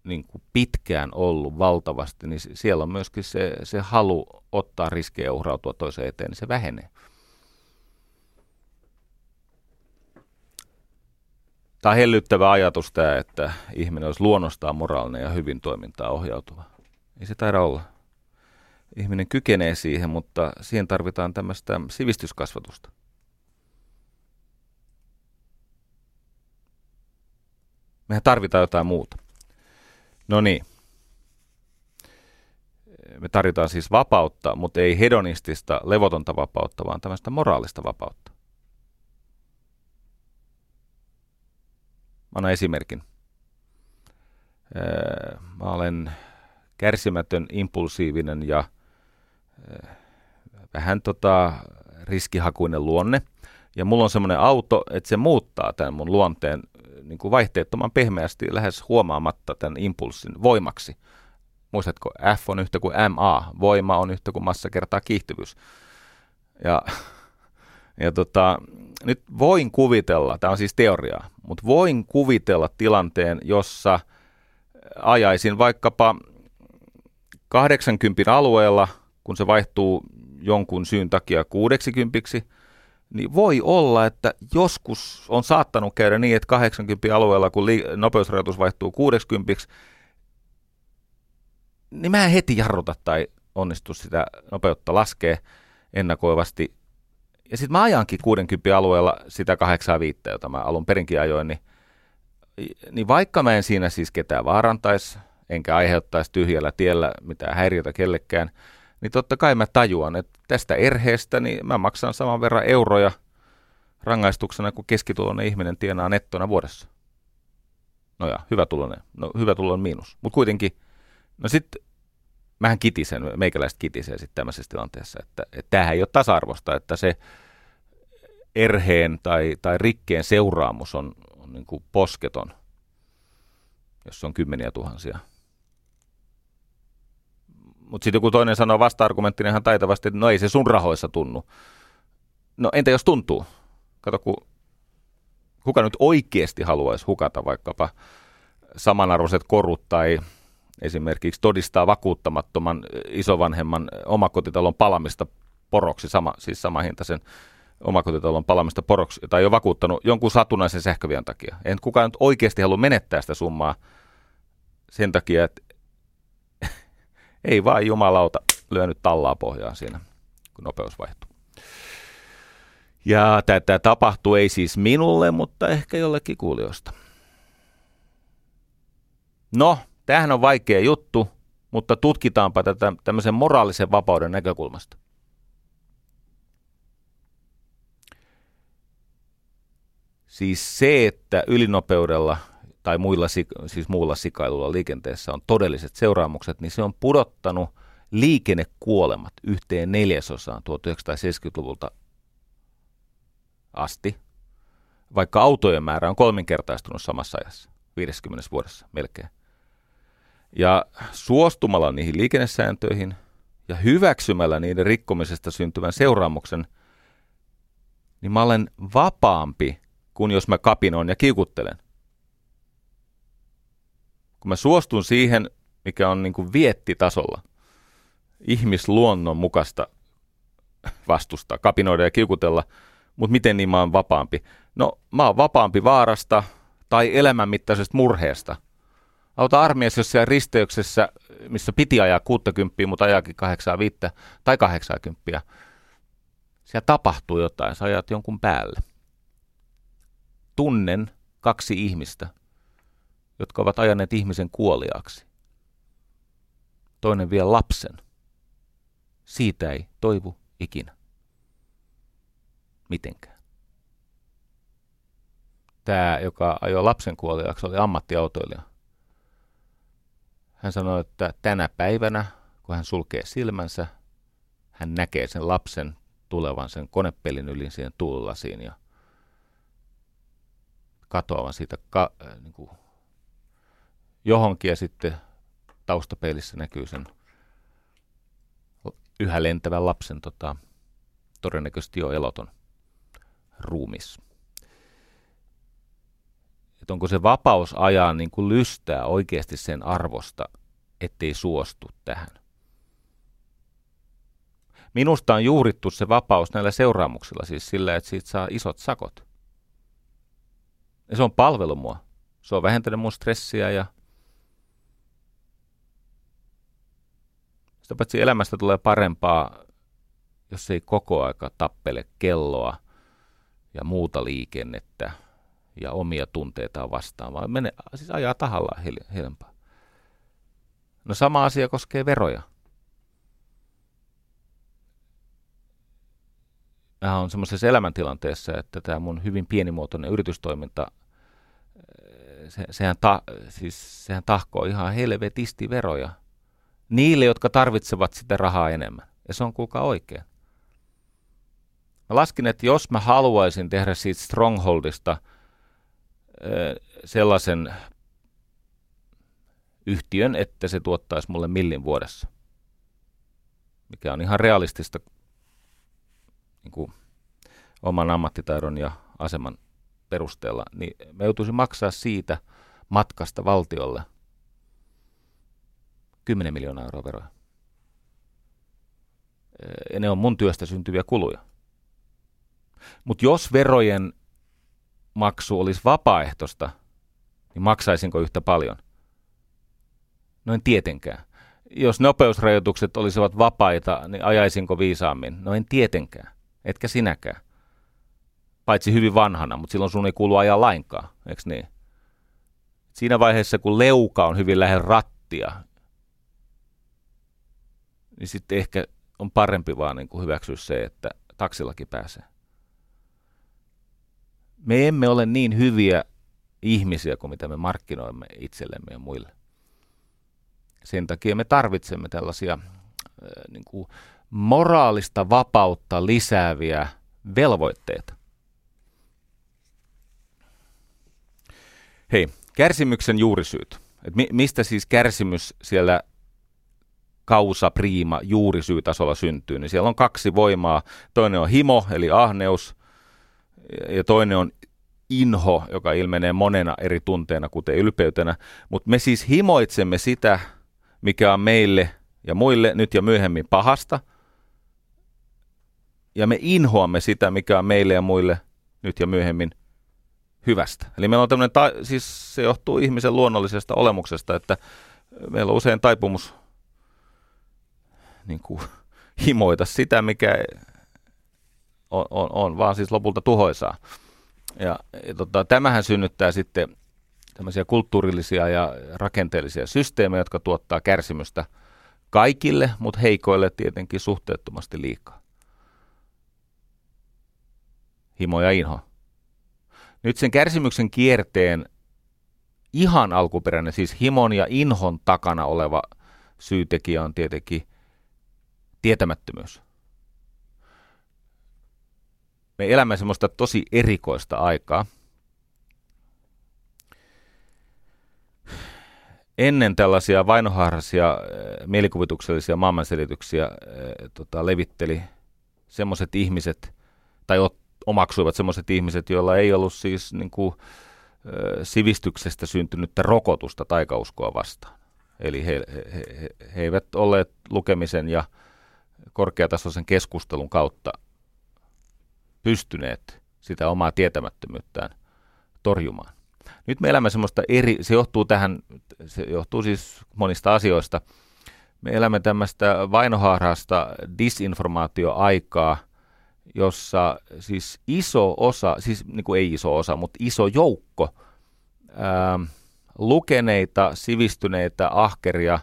niin kuin pitkään ollut valtavasti, niin siellä on myöskin se, se halu ottaa riskejä ja uhrautua toiseen eteen, niin se vähenee. Tämä on hellyttävä ajatus tämä, että ihminen olisi luonnostaan moraalinen ja hyvin toimintaa ohjautuva. Ei se taida olla. Ihminen kykenee siihen, mutta siihen tarvitaan tämmöistä sivistyskasvatusta. Mehän tarvitaan jotain muuta. No niin. Me tarvitaan siis vapautta, mutta ei hedonistista, levotonta vapautta, vaan tämmöistä moraalista vapautta. Mä annan esimerkin. Mä olen kärsimätön, impulsiivinen ja vähän tota riskihakuinen luonne. Ja mulla on semmoinen auto, että se muuttaa tämän mun luonteen niin kuin vaihteettoman pehmeästi lähes huomaamatta tämän impulssin voimaksi. Muistatko, F on yhtä kuin MA, voima on yhtä kuin massa kertaa kiihtyvyys. Ja, ja tota, nyt voin kuvitella, tämä on siis teoriaa, mutta voin kuvitella tilanteen, jossa ajaisin vaikkapa 80 alueella, kun se vaihtuu jonkun syyn takia 60 niin voi olla, että joskus on saattanut käydä niin, että 80 alueella, kun li- nopeusrajoitus vaihtuu 60, niin mä en heti jarruta tai onnistu sitä nopeutta laskee ennakoivasti. Ja sitten mä ajankin 60 alueella sitä 85, jota mä alun perinkin ajoin, niin, niin vaikka mä en siinä siis ketään vaarantaisi, enkä aiheuttaisi tyhjällä tiellä mitään häiriötä kellekään, niin totta kai mä tajuan, että tästä erheestä niin mä maksan saman verran euroja rangaistuksena kuin keskituloinen ihminen tienaa nettona vuodessa. No ja, hyvä tulonen. No hyvä tulon miinus. Mutta kuitenkin, no sitten mähän kitisen, meikäläiset kitisee sitten tämmöisessä tilanteessa, että, että tämähän ei ole tasa-arvosta, että se erheen tai, tai rikkeen seuraamus on, on niin kuin posketon, jos on kymmeniä tuhansia mutta sitten joku toinen sanoo vasta-argumenttina ihan taitavasti, että no ei se sun rahoissa tunnu. No entä jos tuntuu? Kato, kun kuka nyt oikeasti haluaisi hukata vaikkapa samanarvoiset korut tai esimerkiksi todistaa vakuuttamattoman isovanhemman omakotitalon palamista poroksi, sama, siis sama hintaisen omakotitalon palamista poroksi, tai jo vakuuttanut jonkun satunnaisen sähkövian takia. En kukaan nyt oikeasti halua menettää sitä summaa sen takia, että ei vaan jumalauta lyönyt tallaa pohjaan siinä, kun nopeus vaihtuu. Ja tätä tapahtuu ei siis minulle, mutta ehkä jollekin kuulijoista. No, tämähän on vaikea juttu, mutta tutkitaanpa tätä tämmöisen moraalisen vapauden näkökulmasta. Siis se, että ylinopeudella tai muilla, siis muulla sikailulla liikenteessä on todelliset seuraamukset, niin se on pudottanut liikennekuolemat yhteen neljäsosaan 1970-luvulta asti, vaikka autojen määrä on kolminkertaistunut samassa ajassa, 50 vuodessa melkein. Ja suostumalla niihin liikennesääntöihin ja hyväksymällä niiden rikkomisesta syntyvän seuraamuksen, niin mä olen vapaampi kuin jos mä kapinoin ja kiukuttelen kun mä suostun siihen, mikä on niin kuin viettitasolla, ihmisluonnon mukaista vastustaa, kapinoida ja kiukutella, mutta miten niin mä oon vapaampi? No mä oon vapaampi vaarasta tai elämänmittaisesta murheesta. Auta armias, jos siellä risteyksessä, missä piti ajaa 60, mutta ajaakin 85 tai 80. Siellä tapahtuu jotain, sä ajat jonkun päälle. Tunnen kaksi ihmistä, jotka ovat ajaneet ihmisen kuoliaksi. Toinen vie lapsen. Siitä ei toivu ikinä. Mitenkään. Tämä, joka ajoi lapsen kuoliaksi, oli ammattiautoilija. Hän sanoi, että tänä päivänä, kun hän sulkee silmänsä, hän näkee sen lapsen tulevan sen konepelin yli siihen tuulilasiin ja katoavan siitä ka, äh, niin kuin johonkin ja sitten taustapeilissä näkyy sen yhä lentävän lapsen tota, todennäköisesti jo eloton ruumis. Et onko se vapaus ajaa niin kuin lystää oikeasti sen arvosta, ettei suostu tähän? Minusta on juurittu se vapaus näillä seuraamuksilla, siis sillä, että siitä saa isot sakot. Ja se on palvelu mua. Se on vähentänyt mun stressiä ja sitä paitsi elämästä tulee parempaa, jos ei koko aika tappele kelloa ja muuta liikennettä ja omia tunteita vastaan, vaan mene, siis ajaa tahalla helpaa. No sama asia koskee veroja. mä on semmoisessa elämäntilanteessa, että tämä mun hyvin pienimuotoinen yritystoiminta, se, sehän, ta, siis, sehän tahkoo ihan helvetisti veroja niille, jotka tarvitsevat sitä rahaa enemmän. Ja se on kuulkaa oikein. Mä laskin, että jos mä haluaisin tehdä siitä Strongholdista sellaisen yhtiön, että se tuottaisi mulle millin vuodessa, mikä on ihan realistista niin kuin oman ammattitaidon ja aseman perusteella, niin mä joutuisin maksaa siitä matkasta valtiolle 10 miljoonaa euroa veroja. Ja ne on mun työstä syntyviä kuluja. Mutta jos verojen maksu olisi vapaaehtoista, niin maksaisinko yhtä paljon? No en tietenkään. Jos nopeusrajoitukset olisivat vapaita, niin ajaisinko viisaammin? No en tietenkään etkä sinäkään. Paitsi hyvin vanhana, mutta silloin sun ei kuulu ajaa lainkaan, eikö niin? Siinä vaiheessa, kun leuka on hyvin lähellä rattia, niin sitten ehkä on parempi vaan niin kuin hyväksyä se, että taksillakin pääsee. Me emme ole niin hyviä ihmisiä kuin mitä me markkinoimme itsellemme ja muille. Sen takia me tarvitsemme tällaisia äh, niin kuin moraalista vapautta lisääviä velvoitteita. Hei, kärsimyksen juurisyyt. Et mi- mistä siis kärsimys siellä kausa prima juurisyytasolla syntyy, niin siellä on kaksi voimaa. Toinen on himo, eli ahneus, ja toinen on inho, joka ilmenee monena eri tunteena, kuten ylpeytenä. Mutta me siis himoitsemme sitä, mikä on meille ja muille nyt ja myöhemmin pahasta – ja me inhoamme sitä, mikä on meille ja muille nyt ja myöhemmin hyvästä. Eli meillä on tämmöinen, ta- siis se johtuu ihmisen luonnollisesta olemuksesta, että meillä on usein taipumus niin kuin, himoita sitä, mikä on, on, on vaan siis lopulta tuhoisaa. Ja, ja tota, tämähän synnyttää sitten tämmöisiä kulttuurillisia ja rakenteellisia systeemejä, jotka tuottaa kärsimystä kaikille, mutta heikoille tietenkin suhteettomasti liikaa himo ja inho. Nyt sen kärsimyksen kierteen ihan alkuperäinen, siis himon ja inhon takana oleva syytekijä on tietenkin tietämättömyys. Me elämme semmoista tosi erikoista aikaa. Ennen tällaisia vainoharhaisia eh, mielikuvituksellisia maailmanselityksiä eh, tota, levitteli semmoiset ihmiset, tai omaksuivat sellaiset ihmiset, joilla ei ollut siis niin kuin, sivistyksestä syntynyttä rokotusta taikauskoa vastaan. Eli he, he, he, he eivät olleet lukemisen ja korkeatasoisen keskustelun kautta pystyneet sitä omaa tietämättömyyttään torjumaan. Nyt me elämme semmoista eri, se johtuu tähän, se johtuu siis monista asioista. Me elämme tämmöistä vainoharhasta disinformaatioaikaa – jossa siis iso osa, siis niin kuin ei iso osa, mutta iso joukko ää, lukeneita, sivistyneitä, ahkeria,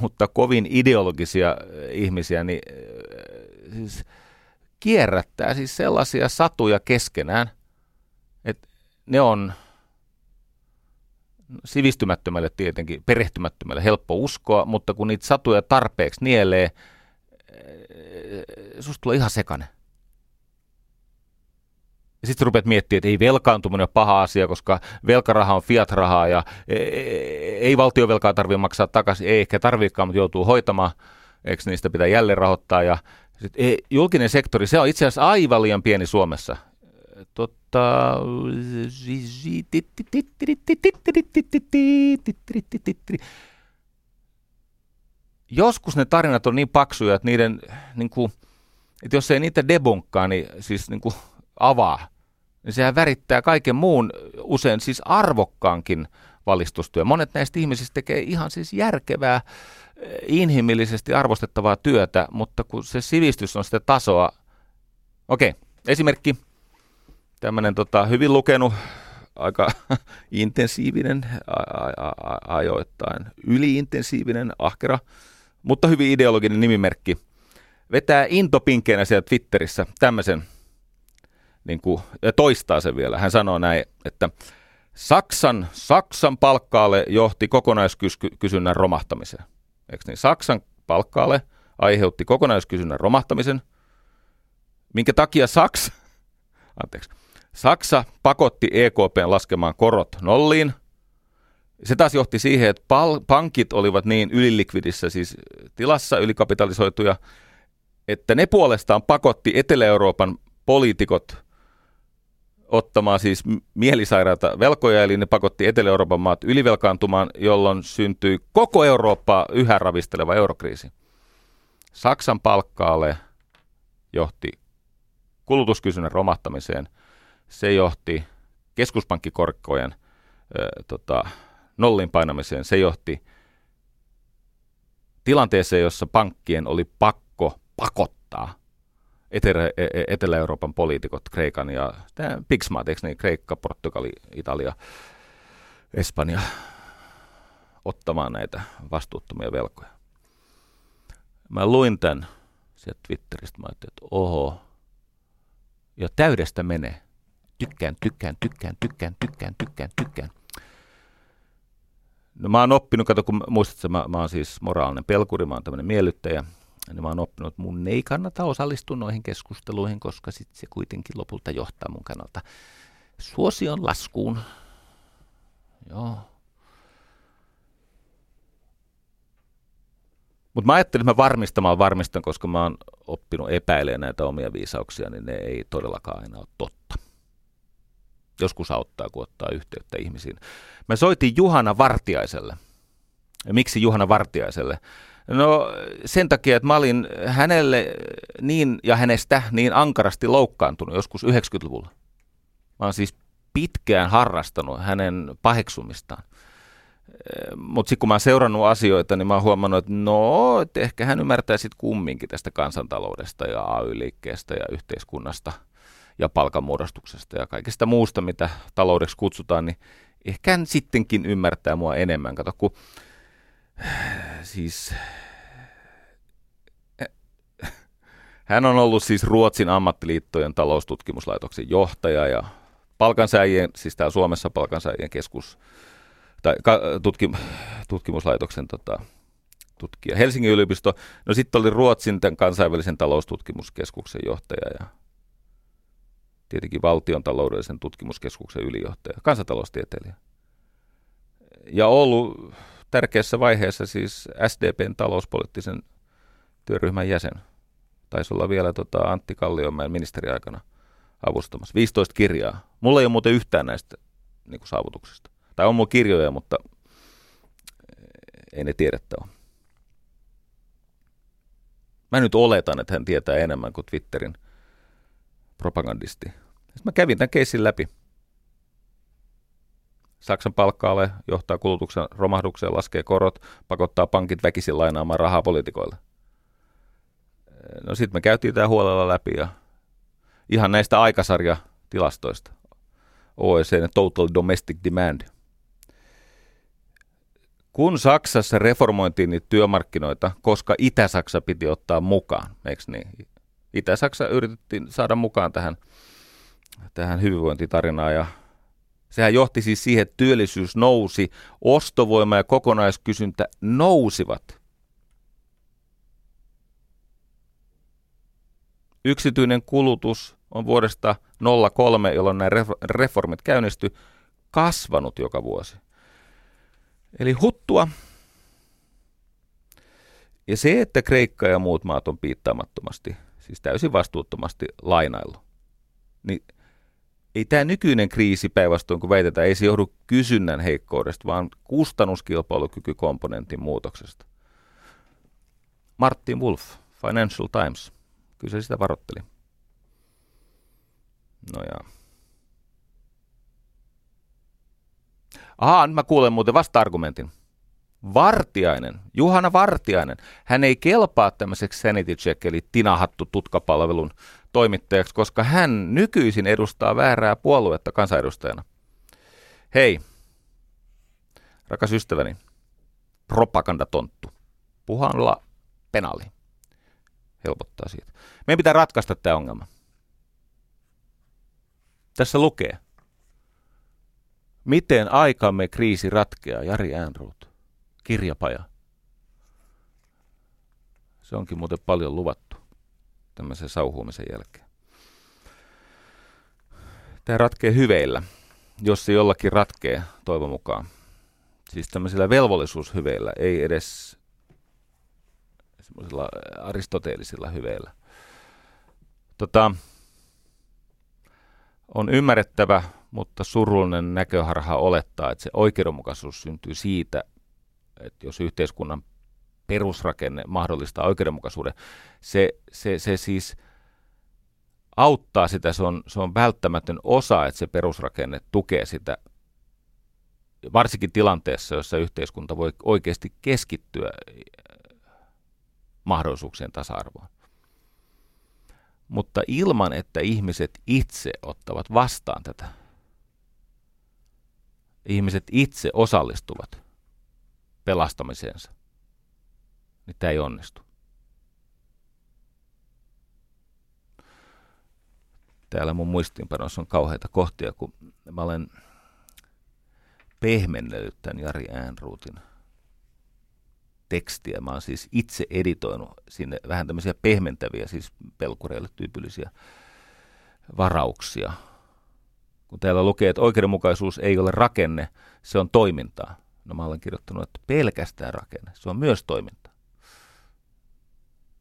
mutta kovin ideologisia ihmisiä, niin siis kierrättää siis sellaisia satuja keskenään, että ne on sivistymättömälle tietenkin, perehtymättömälle helppo uskoa, mutta kun niitä satuja tarpeeksi nielee, susta tulee ihan sekainen. Ja sitten rupeat miettimään, että ei velkaantuminen ole paha asia, koska velkaraha on fiat-rahaa ja e, e, ei valtiovelkaa tarvitse maksaa takaisin, ei ehkä tarvitsekaan, mutta joutuu hoitamaan, eikö niistä pitää jälleen rahoittaa. Ja sit, ei, julkinen sektori, se on itse asiassa aivan liian pieni Suomessa. Totta, joskus ne tarinat on niin paksuja, että niiden, niin kuin, että jos ei niitä debunkkaa, niin siis niin kuin avaa, niin sehän värittää kaiken muun usein siis arvokkaankin valistustyö. Monet näistä ihmisistä tekee ihan siis järkevää, eh, inhimillisesti arvostettavaa työtä, mutta kun se sivistys on sitä tasoa, okei, esimerkki, tämmöinen tota, hyvin lukenut, aika intensiivinen, ajoittain yliintensiivinen, ahkera, mutta hyvin ideologinen nimimerkki, vetää intopinkkeänä siellä Twitterissä tämmöisen, niin kuin, ja toistaa sen vielä. Hän sanoo näin, että Saksan, Saksan palkkaalle johti kokonaiskysynnän romahtamiseen. Eikö niin? Saksan palkkaalle aiheutti kokonaiskysynnän romahtamisen, minkä takia Saksa, anteeksi, Saksa pakotti EKPn laskemaan korot nolliin. Se taas johti siihen, että pal- pankit olivat niin ylilikvidissä siis tilassa ylikapitalisoituja, että ne puolestaan pakotti Etelä-Euroopan poliitikot ottamaan siis mielisairaita velkoja, eli ne pakotti Etelä-Euroopan maat ylivelkaantumaan, jolloin syntyi koko Eurooppaa yhä ravisteleva eurokriisi. Saksan palkkaalle johti kulutuskysynnän romahtamiseen. Se johti keskuspankkikorkkojen ö, tota, nollin painamiseen. Se johti tilanteeseen, jossa pankkien oli pakko pakottaa Etelä- e- e- Etelä-Euroopan poliitikot, Kreikan ja Pixmaat, eikö niin, Kreikka, Portugali, Italia, Espanja, ottamaan näitä vastuuttomia velkoja. Mä luin tämän sieltä Twitteristä, mä ajattelin, että oho, ja täydestä menee. Tykkään, tykkään, tykkään, tykkään, tykkään, tykkään, tykkään. No mä oon oppinut, kato kun muistat, mä, mä oon siis moraalinen pelkuri, mä oon tämmöinen miellyttäjä, niin mä oon oppinut, että mun ei kannata osallistua noihin keskusteluihin, koska sit se kuitenkin lopulta johtaa mun kannalta suosion laskuun. Joo. Mutta mä ajattelin, että mä varmistamaan varmistan, koska mä oon oppinut epäilemään näitä omia viisauksia, niin ne ei todellakaan aina ole totta. Joskus auttaa, kun ottaa yhteyttä ihmisiin. Mä soitin Juhana Vartiaiselle. Ja miksi Juhana Vartiaiselle? No sen takia, että mä olin hänelle niin ja hänestä niin ankarasti loukkaantunut joskus 90-luvulla. Mä oon siis pitkään harrastanut hänen paheksumistaan. Mutta sitten kun mä oon seurannut asioita, niin mä oon huomannut, että no, että ehkä hän ymmärtää sitten kumminkin tästä kansantaloudesta ja AY-liikkeestä ja yhteiskunnasta ja palkanmuodostuksesta ja kaikesta muusta, mitä taloudeksi kutsutaan, niin ehkä hän sittenkin ymmärtää mua enemmän. Kato, kun siis hän on ollut siis Ruotsin ammattiliittojen taloustutkimuslaitoksen johtaja ja palkansäijien, siis täällä Suomessa palkansäijien keskus, tai tutki, tutkimuslaitoksen tota, tutkija. Helsingin yliopisto, no sitten oli Ruotsin tämän kansainvälisen taloustutkimuskeskuksen johtaja ja tietenkin valtion taloudellisen tutkimuskeskuksen ylijohtaja, kansantaloustieteilijä. Ja ollut tärkeässä vaiheessa siis SDPn talouspoliittisen työryhmän jäsen. Taisi olla vielä tota Antti Kalliomäen ministeriaikana avustamassa. 15 kirjaa. Mulla ei ole muuten yhtään näistä niin kuin saavutuksista. Tai on mulla kirjoja, mutta ei ne tiedettä ole. Mä nyt oletan, että hän tietää enemmän kuin Twitterin propagandisti. Sitten mä kävin tämän keissin läpi. Saksan palkkaalle johtaa kulutuksen romahdukseen, laskee korot, pakottaa pankit väkisin lainaamaan rahaa poliitikoille. No sitten me käytiin tämä huolella läpi ja ihan näistä aikasarjatilastoista. OECD Total Domestic Demand. Kun Saksassa reformointiin niitä työmarkkinoita, koska Itä-Saksa piti ottaa mukaan, eikö niin? Itä-Saksa yritettiin saada mukaan tähän, tähän hyvinvointitarinaan ja Sehän johti siis siihen, että työllisyys nousi, ostovoima ja kokonaiskysyntä nousivat. Yksityinen kulutus on vuodesta 03, jolloin nämä reformit käynnistyi, kasvanut joka vuosi. Eli huttua. Ja se, että Kreikka ja muut maat on piittaamattomasti, siis täysin vastuuttomasti lainaillut, niin ei tämä nykyinen kriisi päinvastoin, kun väitetään, ei se johdu kysynnän heikkoudesta, vaan kustannuskilpailukykykomponentin muutoksesta. Martin Wolf, Financial Times, kyllä se sitä varoitteli. No ja. Ahaa, nyt mä kuulen muuten vasta-argumentin. Vartiainen, Juhana Vartiainen, hän ei kelpaa tämmöiseksi sanity check, eli tinahattu tutkapalvelun toimittajaksi, koska hän nykyisin edustaa väärää puoluetta kansanedustajana. Hei, rakas ystäväni, propagandatonttu, puhanla penali. Helpottaa siitä. Meidän pitää ratkaista tämä ongelma. Tässä lukee. Miten aikamme kriisi ratkeaa, Jari Äänruut, kirjapaja. Se onkin muuten paljon luvattu tämmöisen sauhuumisen jälkeen. Tämä ratkee hyveillä, jos se jollakin ratkee, toivon mukaan. Siis tämmöisillä velvollisuushyveillä, ei edes semmoisilla aristoteellisilla hyveillä. Tota, on ymmärrettävä, mutta surullinen näköharha olettaa, että se oikeudenmukaisuus syntyy siitä, että jos yhteiskunnan perusrakenne mahdollistaa oikeudenmukaisuuden, se, se, se siis auttaa sitä, se on, se on välttämätön osa, että se perusrakenne tukee sitä, varsinkin tilanteessa, jossa yhteiskunta voi oikeasti keskittyä mahdollisuuksien tasa-arvoon mutta ilman, että ihmiset itse ottavat vastaan tätä. Ihmiset itse osallistuvat pelastamiseensa, niin tämä ei onnistu. Täällä mun muistiinpanossa on kauheita kohtia, kun mä olen pehmennellyt tämän Jari Äänruutin – tekstiä. Mä oon siis itse editoinut sinne vähän tämmöisiä pehmentäviä, siis pelkureille tyypillisiä varauksia. Kun täällä lukee, että oikeudenmukaisuus ei ole rakenne, se on toimintaa. No mä olen kirjoittanut, että pelkästään rakenne, se on myös toimintaa.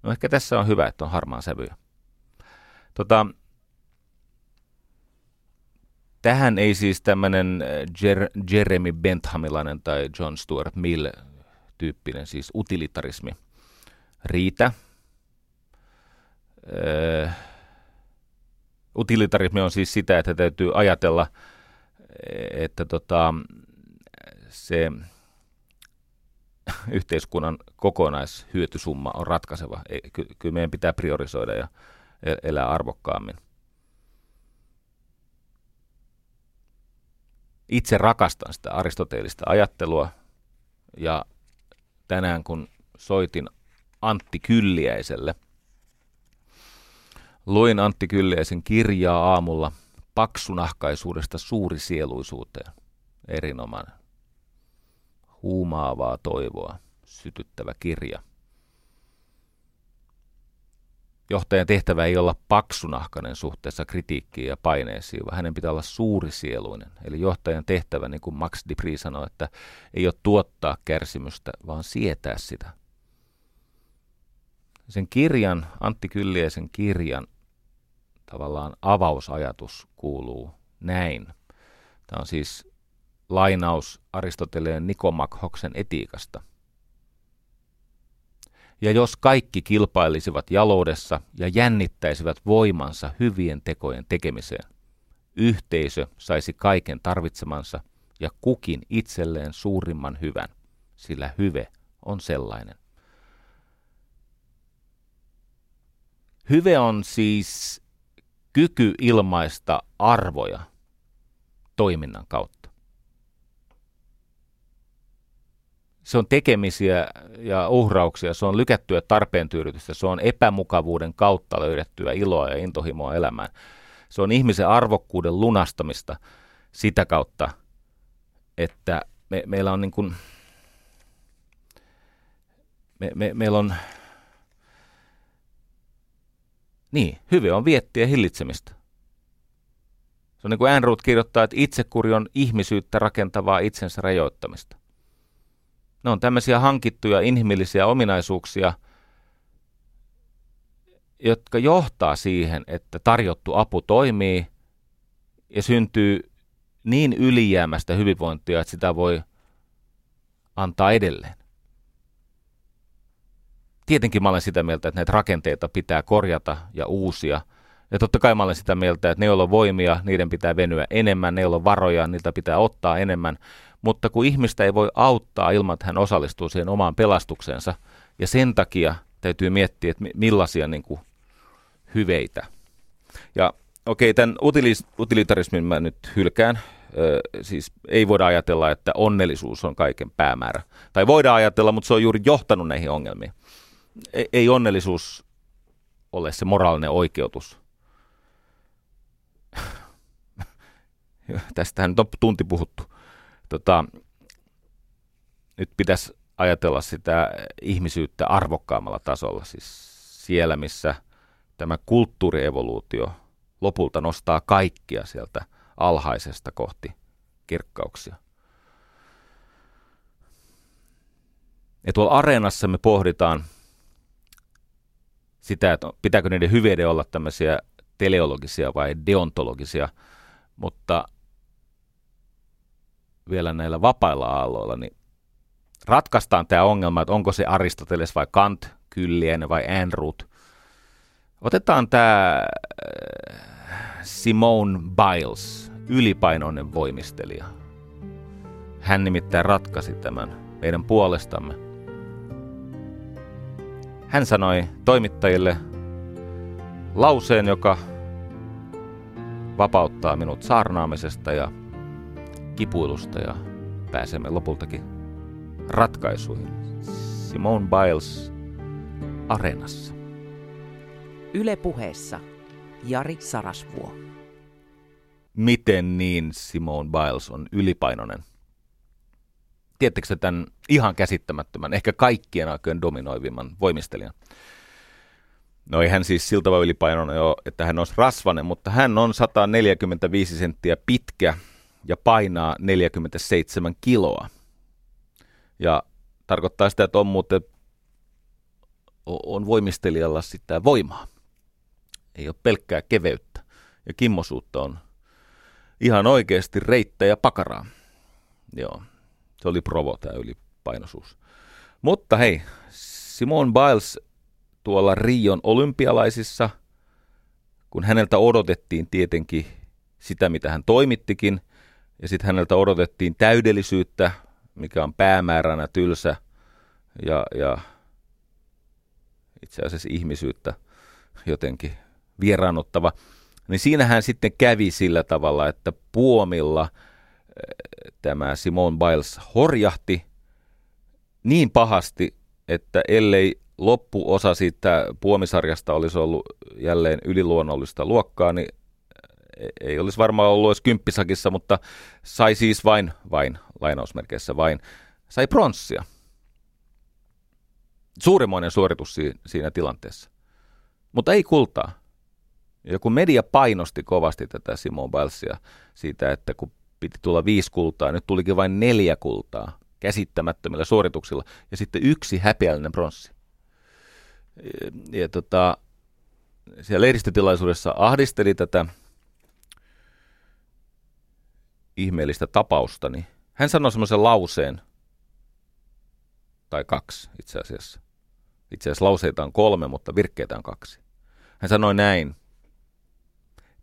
No ehkä tässä on hyvä, että on harmaan sävyjä. Tota, tähän ei siis tämmöinen Jer- Jeremy Benthamilainen tai John Stuart Mill tyyppinen, siis utilitarismi, riitä. Öö, utilitarismi on siis sitä, että täytyy ajatella, että tota, se yhteiskunnan kokonaishyötysumma on ratkaiseva. Ky- kyllä meidän pitää priorisoida ja elää arvokkaammin. Itse rakastan sitä aristoteellista ajattelua ja tänään, kun soitin Antti Kylliäiselle. Luin Antti Kylliäisen kirjaa aamulla paksunahkaisuudesta suurisieluisuuteen. Erinomainen. Huumaavaa toivoa sytyttävä kirja. Johtajan tehtävä ei olla paksunahkainen suhteessa kritiikkiin ja paineisiin, vaan hänen pitää olla suurisieluinen. Eli johtajan tehtävä, niin kuin Max Dupri sanoi, että ei ole tuottaa kärsimystä, vaan sietää sitä. Sen kirjan, Antti Kylliäisen kirjan tavallaan avausajatus kuuluu näin. Tämä on siis lainaus Aristoteleen Nikomakhoksen etiikasta – ja jos kaikki kilpailisivat jaloudessa ja jännittäisivät voimansa hyvien tekojen tekemiseen, yhteisö saisi kaiken tarvitsemansa ja kukin itselleen suurimman hyvän, sillä hyve on sellainen. Hyve on siis kyky ilmaista arvoja toiminnan kautta. Se on tekemisiä ja uhrauksia, se on lykättyä tarpeen tyydytystä, se on epämukavuuden kautta löydettyä iloa ja intohimoa elämään. Se on ihmisen arvokkuuden lunastamista sitä kautta, että me, meillä on niin kuin, me, me, meillä on, niin, hyve on viettiä hillitsemistä. Se on niin kuin Andrew kirjoittaa, että itsekuri on ihmisyyttä rakentavaa itsensä rajoittamista. Ne on tämmöisiä hankittuja inhimillisiä ominaisuuksia, jotka johtaa siihen, että tarjottu apu toimii ja syntyy niin ylijäämästä hyvinvointia, että sitä voi antaa edelleen. Tietenkin mä olen sitä mieltä, että näitä rakenteita pitää korjata ja uusia. Ja totta kai mä olen sitä mieltä, että ne, joilla on voimia, niiden pitää venyä enemmän, ne, joilla on varoja, niiltä pitää ottaa enemmän. Mutta kun ihmistä ei voi auttaa ilman, että hän osallistuu siihen omaan pelastukseensa, ja sen takia täytyy miettiä, että millaisia niin kuin, hyveitä. Ja okei, okay, tämän utilis, utilitarismin mä nyt hylkään. Ö, siis ei voida ajatella, että onnellisuus on kaiken päämäärä. Tai voidaan ajatella, mutta se on juuri johtanut näihin ongelmiin. Ei, ei onnellisuus ole se moraalinen oikeutus. Tästähän nyt on tunti puhuttu. Tota, nyt pitäisi ajatella sitä ihmisyyttä arvokkaammalla tasolla, siis siellä, missä tämä kulttuurievoluutio lopulta nostaa kaikkia sieltä alhaisesta kohti kirkkauksia. Ja tuolla areenassa me pohditaan sitä, että pitääkö niiden hyveiden olla tämmöisiä teleologisia vai deontologisia, mutta vielä näillä vapailla aalloilla, niin ratkaistaan tämä ongelma, että onko se Aristoteles vai Kant, Kyllien vai Enroot. Otetaan tämä äh, Simone Biles, ylipainoinen voimistelija. Hän nimittäin ratkaisi tämän meidän puolestamme. Hän sanoi toimittajille lauseen, joka vapauttaa minut saarnaamisesta ja kipuilusta ja pääsemme lopultakin ratkaisuihin. Simone Biles Areenassa. Yle puheessa Jari Sarasvuo. Miten niin Simone Biles on ylipainoinen? Tiedättekö tämän ihan käsittämättömän, ehkä kaikkien aikojen dominoivimman voimistelijan? No ei hän siis siltä tavalla ylipainoinen ole, että hän olisi rasvanen, mutta hän on 145 senttiä pitkä ja painaa 47 kiloa. Ja tarkoittaa sitä, että on muuten on voimistelijalla sitä voimaa. Ei ole pelkkää keveyttä. Ja kimmosuutta on ihan oikeasti ja pakaraa. Joo, se oli provo tämä ylipainoisuus. Mutta hei, Simon Biles tuolla Rion olympialaisissa, kun häneltä odotettiin tietenkin sitä, mitä hän toimittikin, ja sitten häneltä odotettiin täydellisyyttä, mikä on päämääränä tylsä ja, ja itse asiassa ihmisyyttä jotenkin vieraannuttava. Niin siinähän sitten kävi sillä tavalla, että puomilla eh, tämä Simone Biles horjahti niin pahasti, että ellei loppuosa siitä puomisarjasta olisi ollut jälleen yliluonnollista luokkaa, niin ei olisi varmaan ollut edes kymppisakissa, mutta sai siis vain, vain, lainausmerkeissä vain, sai pronssia. Suurimoinen suoritus si- siinä tilanteessa. Mutta ei kultaa. Ja kun media painosti kovasti tätä Simon Bilesia siitä, että kun piti tulla viisi kultaa, nyt tulikin vain neljä kultaa käsittämättömillä suorituksilla ja sitten yksi häpeällinen pronssi. Ja, ja tota, siellä lehdistötilaisuudessa ahdisteli tätä ihmeellistä tapausta, niin hän sanoi semmoisen lauseen, tai kaksi itse asiassa. Itse asiassa lauseita on kolme, mutta virkkeitä on kaksi. Hän sanoi näin.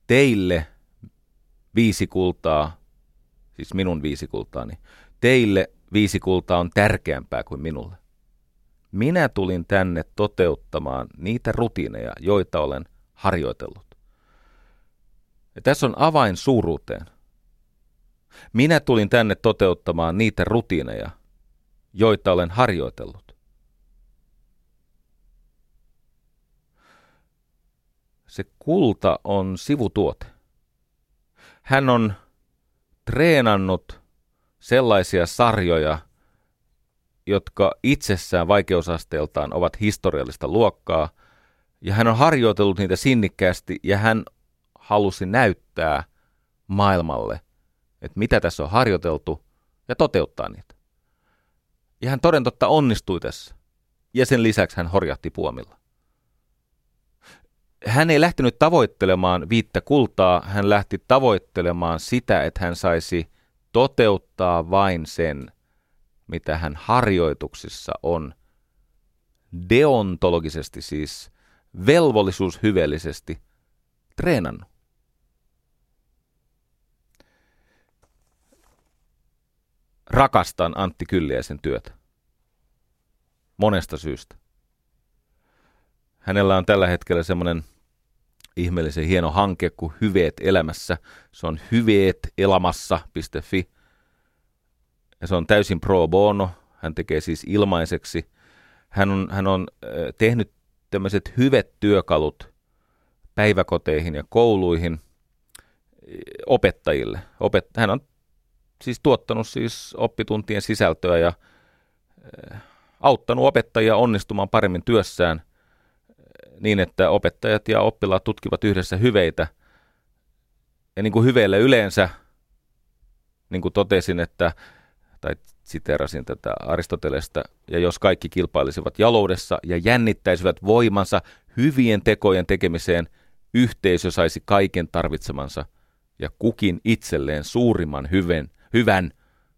Teille viisi kultaa, siis minun viisi kultaani, teille viisi kultaa on tärkeämpää kuin minulle. Minä tulin tänne toteuttamaan niitä rutiineja, joita olen harjoitellut. Ja tässä on avain suuruuteen. Minä tulin tänne toteuttamaan niitä rutiineja, joita olen harjoitellut. Se kulta on sivutuote. Hän on treenannut sellaisia sarjoja, jotka itsessään vaikeusasteeltaan ovat historiallista luokkaa, ja hän on harjoitellut niitä sinnikkäästi, ja hän halusi näyttää maailmalle, että mitä tässä on harjoiteltu ja toteuttaa niitä. Ja hän toden totta onnistui tässä. Ja sen lisäksi hän horjahti puomilla. Hän ei lähtenyt tavoittelemaan viittä kultaa, hän lähti tavoittelemaan sitä, että hän saisi toteuttaa vain sen, mitä hän harjoituksissa on deontologisesti siis velvollisuushyveellisesti treenannut. Rakastan Antti Kylliäisen työtä. Monesta syystä. Hänellä on tällä hetkellä semmoinen ihmeellisen hieno hanke kuin Hyveet elämässä. Se on hyveetelamassa.fi. Ja se on täysin pro bono. Hän tekee siis ilmaiseksi. Hän on, hän on tehnyt tämmöiset hyvet työkalut päiväkoteihin ja kouluihin opettajille. Opet, hän on siis tuottanut siis oppituntien sisältöä ja auttanut opettajia onnistumaan paremmin työssään niin, että opettajat ja oppilaat tutkivat yhdessä hyveitä. Ja niin kuin hyveille yleensä, niin kuin totesin, että, tai siterasin tätä Aristotelesta, ja jos kaikki kilpailisivat jaloudessa ja jännittäisivät voimansa hyvien tekojen tekemiseen, yhteisö saisi kaiken tarvitsemansa ja kukin itselleen suurimman hyvän, hyvän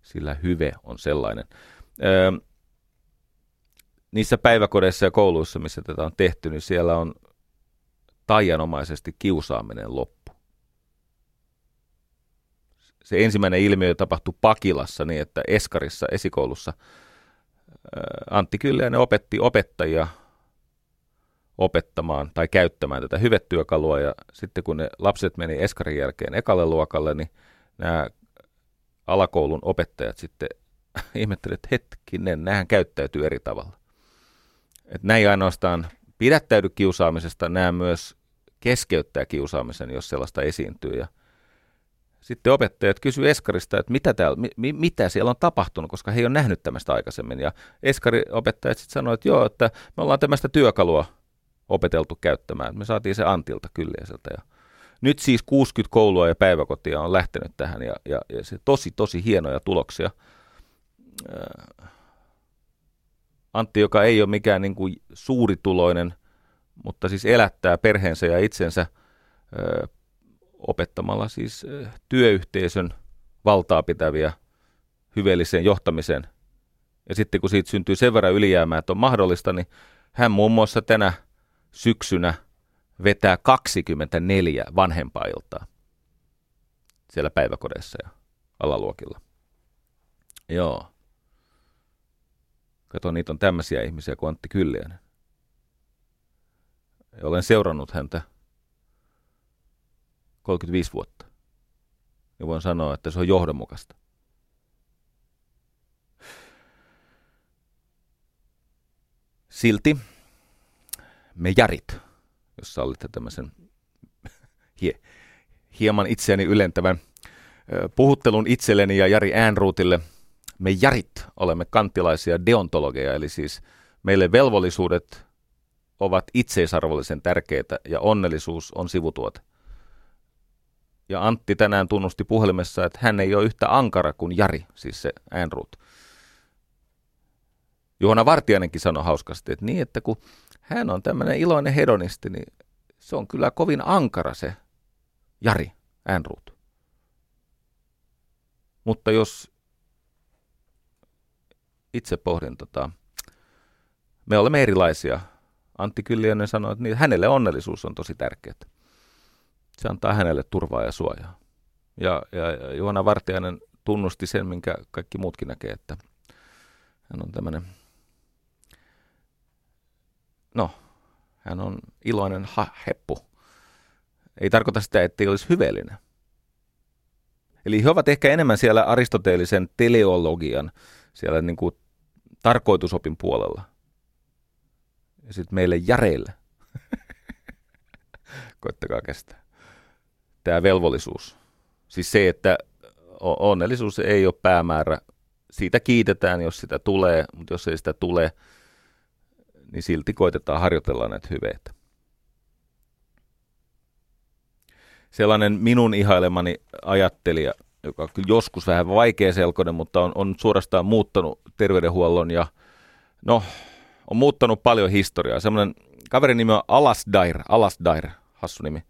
sillä hyve on sellainen. Öö, niissä päiväkodeissa ja kouluissa, missä tätä on tehty, niin siellä on taianomaisesti kiusaaminen loppu. Se ensimmäinen ilmiö tapahtui Pakilassa niin, että Eskarissa esikoulussa Antti Kylläinen opetti opettajia opettamaan tai käyttämään tätä hyvetyökalua ja sitten kun ne lapset meni Eskarin jälkeen ekalle luokalle, niin nämä alakoulun opettajat sitten ihmettelivät, että hetkinen, nämähän käyttäytyy eri tavalla. Että näin ainoastaan pidättäydy kiusaamisesta, nämä myös keskeyttää kiusaamisen, jos sellaista esiintyy. Ja sitten opettajat kysyivät Eskarista, että mitä, täällä, mi, mitä siellä on tapahtunut, koska he ei ole nähnyt tämmöistä aikaisemmin. Ja Eskari-opettajat sitten sanoivat, että joo, että me ollaan tämmöistä työkalua opeteltu käyttämään. Me saatiin se Antilta Kyllieseltä. Ja nyt siis 60 koulua ja päiväkotia on lähtenyt tähän ja, ja, ja se tosi, tosi hienoja tuloksia. Antti, joka ei ole mikään niin kuin suurituloinen, mutta siis elättää perheensä ja itsensä ö, opettamalla siis ö, työyhteisön valtaa pitäviä hyveelliseen johtamiseen. Ja sitten kun siitä syntyy sen verran ylijäämää, että on mahdollista, niin hän muun muassa tänä syksynä vetää 24 vanhempailtaa siellä päiväkodeissa ja alaluokilla. Joo. Kato, niitä on tämmöisiä ihmisiä kuin Antti Kylliäinen. Ja olen seurannut häntä 35 vuotta. Ja voin sanoa, että se on johdonmukaista. Silti me jarit, jos sallitte tämmöisen hie, hieman itseäni ylentävän puhuttelun itselleni ja Jari Äänruutille – me jarit olemme kanttilaisia deontologeja, eli siis meille velvollisuudet ovat itseisarvollisen tärkeitä ja onnellisuus on sivutuote. Ja Antti tänään tunnusti puhelimessa, että hän ei ole yhtä ankara kuin Jari, siis se Äänruut. Juhana Vartiainenkin sanoi hauskasti, että niin, että kun hän on tämmöinen iloinen hedonisti, niin se on kyllä kovin ankara se Jari Äänruut. Mutta jos itse pohdin, tota, me olemme erilaisia. Antti Kyllionen sanoi, että niin, hänelle onnellisuus on tosi tärkeää. Se antaa hänelle turvaa ja suojaa. Ja, ja Juhana Vartiainen tunnusti sen, minkä kaikki muutkin näkee, että hän on tämmöinen, no, hän on iloinen ha, heppu. Ei tarkoita sitä, että ei olisi hyveellinen. Eli he ovat ehkä enemmän siellä aristoteellisen teleologian siellä niin kuin tarkoitusopin puolella. Ja sitten meille järeille. Koittakaa kestää. Tämä velvollisuus. Siis se, että onnellisuus ei ole päämäärä. Siitä kiitetään, jos sitä tulee, mutta jos ei sitä tule, niin silti koitetaan harjoitella näitä hyveitä. sellainen minun ihailemani ajattelija, joka on kyllä joskus vähän vaikeaselkoinen, mutta on, on suorastaan muuttanut terveydenhuollon ja no, on muuttanut paljon historiaa. Semmoinen kaverin nimi on Alasdair, Alasdair, hassu nimi.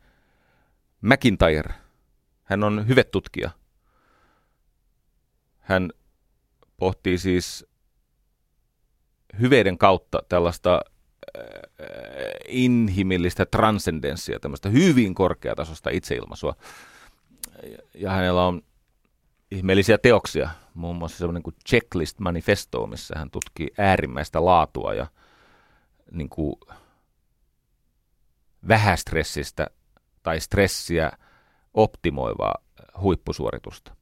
McIntyre. Hän on hyvetutkija. Hän pohtii siis hyveiden kautta tällaista äh, inhimillistä transcendenssia, tämmöistä hyvin korkeatasosta itseilmaisua. Ja hänellä on ihmeellisiä teoksia, muun muassa semmoinen kuin Checklist Manifesto, missä hän tutkii äärimmäistä laatua ja niin kuin vähästressistä tai stressiä optimoivaa huippusuoritusta.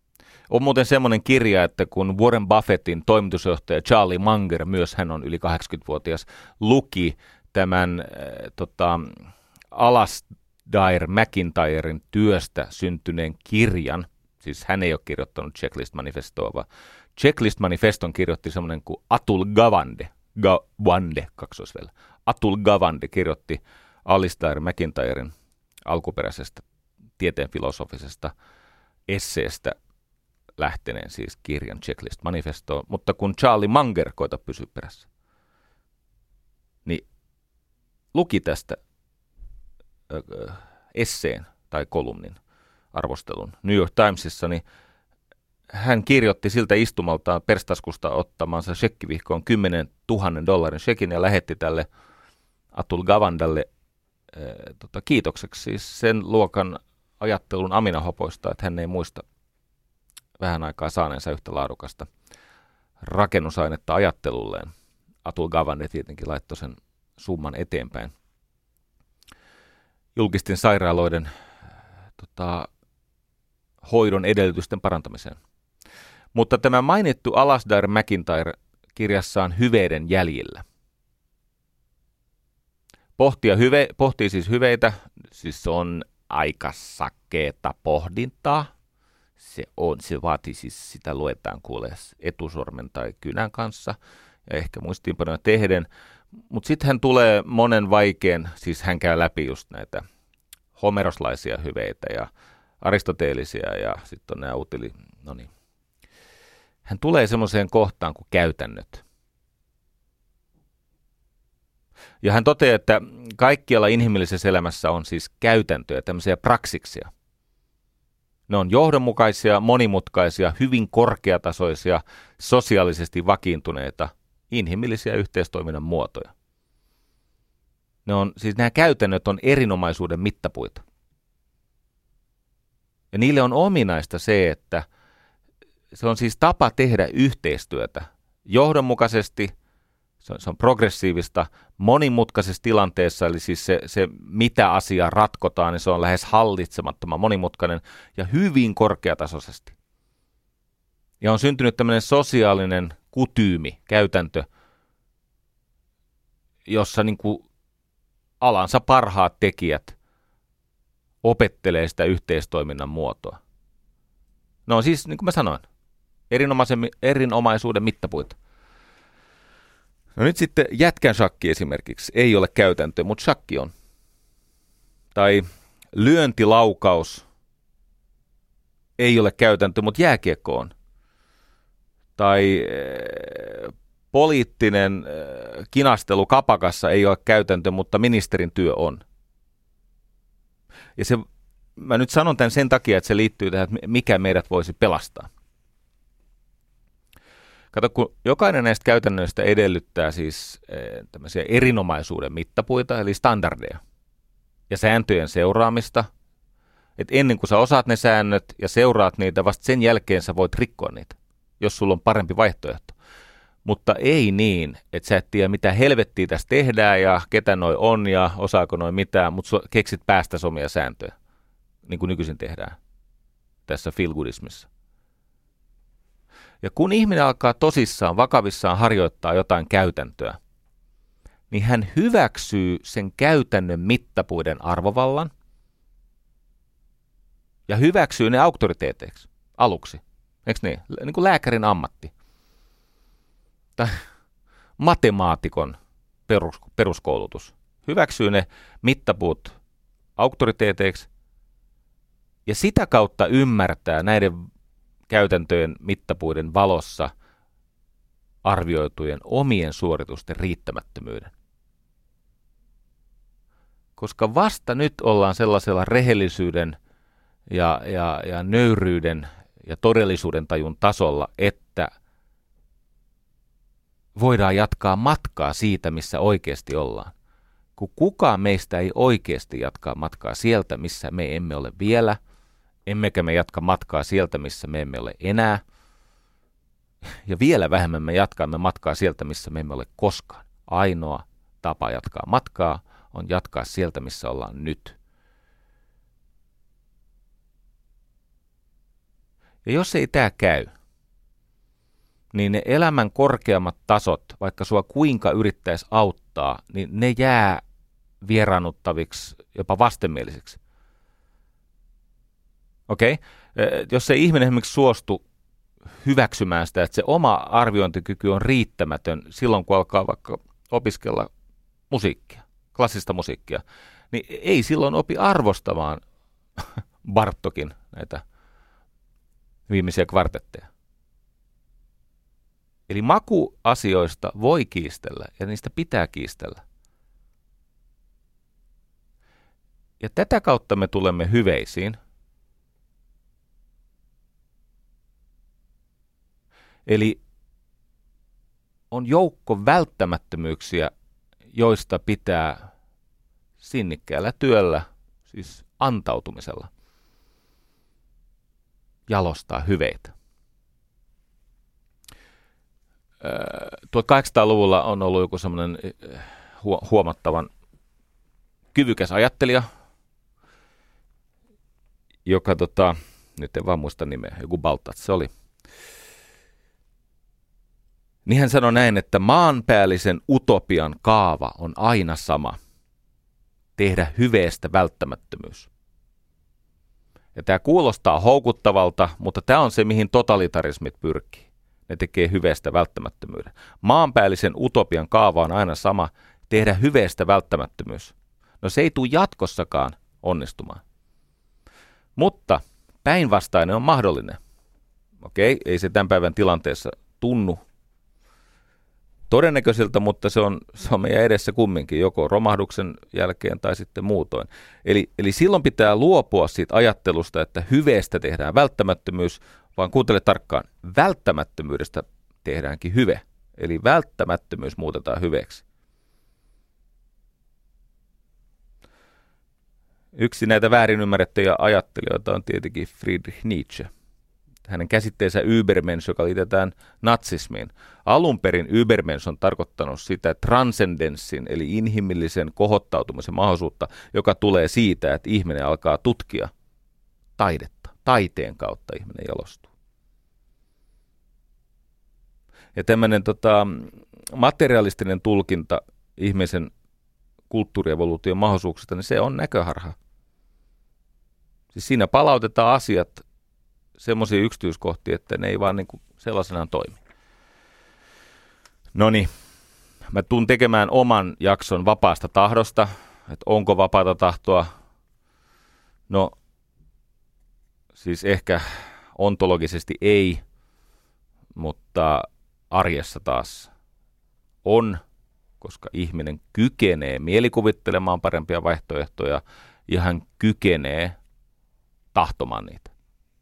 On muuten semmoinen kirja, että kun Warren Buffettin toimitusjohtaja Charlie Munger, myös hän on yli 80-vuotias, luki tämän äh, tota, Alasdair McIntyren työstä syntyneen kirjan, siis hän ei ole kirjoittanut Checklist Manifestoa, vaan Checklist Manifeston kirjoitti semmoinen kuin Atul Gawande, Gawande kaksoisvellä. Atul Gawande kirjoitti Alistair McIntyren alkuperäisestä tieteen filosofisesta esseestä lähteneen siis kirjan Checklist Manifesto, mutta kun Charlie Munger koita pysyä perässä, niin luki tästä esseen tai kolumnin arvostelun New York Timesissa, niin hän kirjoitti siltä istumaltaan perstaskusta ottamansa shekkivihkoon 10 000 dollarin shekin ja lähetti tälle Atul Gavandalle äh, tota, kiitokseksi siis sen luokan ajattelun aminahopoista, että hän ei muista vähän aikaa saaneensa yhtä laadukasta rakennusainetta ajattelulleen. Atul Gavande tietenkin laittoi sen summan eteenpäin. Julkisten sairaaloiden tota, hoidon edellytysten parantamiseen. Mutta tämä mainittu Alasdair McIntyre kirjassaan hyveiden jäljillä. Pohtia hyve, pohtii siis hyveitä, siis on aika sakeeta pohdintaa. Se on, se vaatii siis, sitä luetaan kuule etusormen tai kynän kanssa ja ehkä muistiinpanoja tehden. Mutta sitten hän tulee monen vaikean, siis hän käy läpi just näitä homeroslaisia hyveitä ja aristoteelisia ja sitten on nämä utili, no niin. Hän tulee semmoiseen kohtaan kuin käytännöt. Ja hän toteaa, että kaikkialla inhimillisessä elämässä on siis käytäntöjä, tämmöisiä praksiksia. Ne on johdonmukaisia, monimutkaisia, hyvin korkeatasoisia, sosiaalisesti vakiintuneita, inhimillisiä yhteistoiminnan muotoja. Ne on, siis nämä käytännöt on erinomaisuuden mittapuita. Ja niille on ominaista se, että se on siis tapa tehdä yhteistyötä johdonmukaisesti, se on, se on progressiivista, monimutkaisessa tilanteessa, eli siis se, se mitä asiaa ratkotaan, niin se on lähes hallitsemattoman monimutkainen ja hyvin korkeatasoisesti. Ja on syntynyt tämmöinen sosiaalinen kutyymi, käytäntö, jossa niin kuin alansa parhaat tekijät opettelee sitä yhteistoiminnan muotoa. No siis, niin kuin mä sanoin, erinomaisen, erinomaisuuden mittapuita. No nyt sitten jätkän shakki esimerkiksi ei ole käytäntö, mutta shakki on. Tai lyöntilaukaus ei ole käytäntö, mutta jääkiekko on. Tai äh, poliittinen äh, kinastelu kapakassa ei ole käytäntö, mutta ministerin työ on. Ja se, mä nyt sanon tämän sen takia, että se liittyy tähän, että mikä meidät voisi pelastaa. Kato, kun jokainen näistä käytännöistä edellyttää siis eh, tämmöisiä erinomaisuuden mittapuita, eli standardeja, ja sääntöjen seuraamista, että ennen kuin sä osaat ne säännöt ja seuraat niitä, vasta sen jälkeen sä voit rikkoa niitä, jos sulla on parempi vaihtoehto. Mutta ei niin, että sä et tiedä, mitä helvettiä tässä tehdään ja ketä noi on ja osaako noi mitään, mutta keksit päästä omia sääntöjä, niin kuin nykyisin tehdään tässä feelgoodismissa. Ja kun ihminen alkaa tosissaan, vakavissaan harjoittaa jotain käytäntöä, niin hän hyväksyy sen käytännön mittapuiden arvovallan ja hyväksyy ne auktoriteeteiksi aluksi. Eikö niin? Niin kuin lääkärin ammatti. Tai matemaatikon perus, peruskoulutus. Hyväksyy ne mittapuut auktoriteeteiksi ja sitä kautta ymmärtää näiden käytäntöjen mittapuiden valossa arvioitujen omien suoritusten riittämättömyyden. Koska vasta nyt ollaan sellaisella rehellisyyden ja, ja, ja nöyryyden ja todellisuuden tajun tasolla, että voidaan jatkaa matkaa siitä, missä oikeasti ollaan. Kun kukaan meistä ei oikeasti jatkaa matkaa sieltä, missä me emme ole vielä, emmekä me jatka matkaa sieltä, missä me emme ole enää, ja vielä vähemmän me jatkamme matkaa sieltä, missä me emme ole koskaan. Ainoa tapa jatkaa matkaa on jatkaa sieltä, missä ollaan nyt. Ja jos ei tämä käy, niin ne elämän korkeammat tasot, vaikka sua kuinka yrittäisi auttaa, niin ne jää vieraannuttaviksi, jopa vastenmielisiksi. Okei? Okay? Jos se ihminen esimerkiksi suostu hyväksymään sitä, että se oma arviointikyky on riittämätön silloin, kun alkaa vaikka opiskella musiikkia, klassista musiikkia, niin ei silloin opi arvostamaan Bartokin näitä viimeisiä kvartetteja. Eli makuasioista voi kiistellä ja niistä pitää kiistellä. Ja tätä kautta me tulemme hyveisiin. Eli on joukko välttämättömyyksiä, joista pitää sinnikkäällä työllä, siis antautumisella, jalostaa hyveitä. 1800-luvulla on ollut joku semmoinen huomattavan kyvykäs ajattelija, joka tota, nyt en vaan muista nimeä, joku Baltat se oli. Niin hän sanoi näin, että maanpäällisen utopian kaava on aina sama. Tehdä hyveestä välttämättömyys. Ja tämä kuulostaa houkuttavalta, mutta tämä on se, mihin totalitarismit pyrkii. Ne tekee hyveestä välttämättömyyden. Maanpäällisen utopian kaava on aina sama, tehdä hyveestä välttämättömyys. No se ei tule jatkossakaan onnistumaan. Mutta päinvastainen on mahdollinen. Okei, ei se tämän päivän tilanteessa tunnu todennäköisiltä, mutta se on, se on meidän edessä kumminkin, joko romahduksen jälkeen tai sitten muutoin. Eli, eli silloin pitää luopua siitä ajattelusta, että hyveestä tehdään välttämättömyys, vaan kuuntele tarkkaan, välttämättömyydestä tehdäänkin hyve. Eli välttämättömyys muutetaan hyveeksi. Yksi näitä väärin ymmärrettyjä ajattelijoita on tietenkin Friedrich Nietzsche. Hänen käsitteensä Übermensch, joka liitetään natsismiin. Alun perin Übermensch on tarkoittanut sitä transcendenssin, eli inhimillisen kohottautumisen mahdollisuutta, joka tulee siitä, että ihminen alkaa tutkia taidetta. Taiteen kautta ihminen jalostuu. Ja tämmöinen tota, materialistinen tulkinta ihmisen kulttuurievoluution mahdollisuuksista, niin se on näköharha. Siis siinä palautetaan asiat semmoisia yksityiskohtia, että ne ei vaan niin kuin sellaisenaan toimi. No niin, mä tuun tekemään oman jakson vapaasta tahdosta, että onko vapaata tahtoa. No, siis ehkä ontologisesti ei, mutta arjessa taas on, koska ihminen kykenee mielikuvittelemaan parempia vaihtoehtoja ja hän kykenee tahtomaan niitä.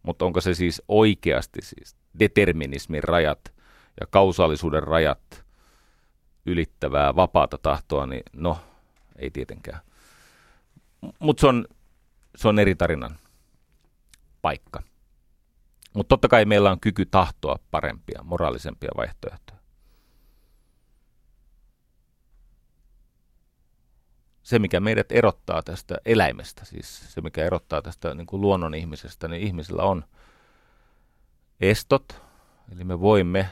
Mutta onko se siis oikeasti siis determinismin rajat ja kausaalisuuden rajat ylittävää vapaata tahtoa, niin no, ei tietenkään. Mutta se on, se on eri tarinan paikka. Mutta totta kai meillä on kyky tahtoa parempia, moraalisempia vaihtoehtoja. Se, mikä meidät erottaa tästä eläimestä, siis se, mikä erottaa tästä niin kuin luonnon ihmisestä, niin ihmisillä on estot, eli me voimme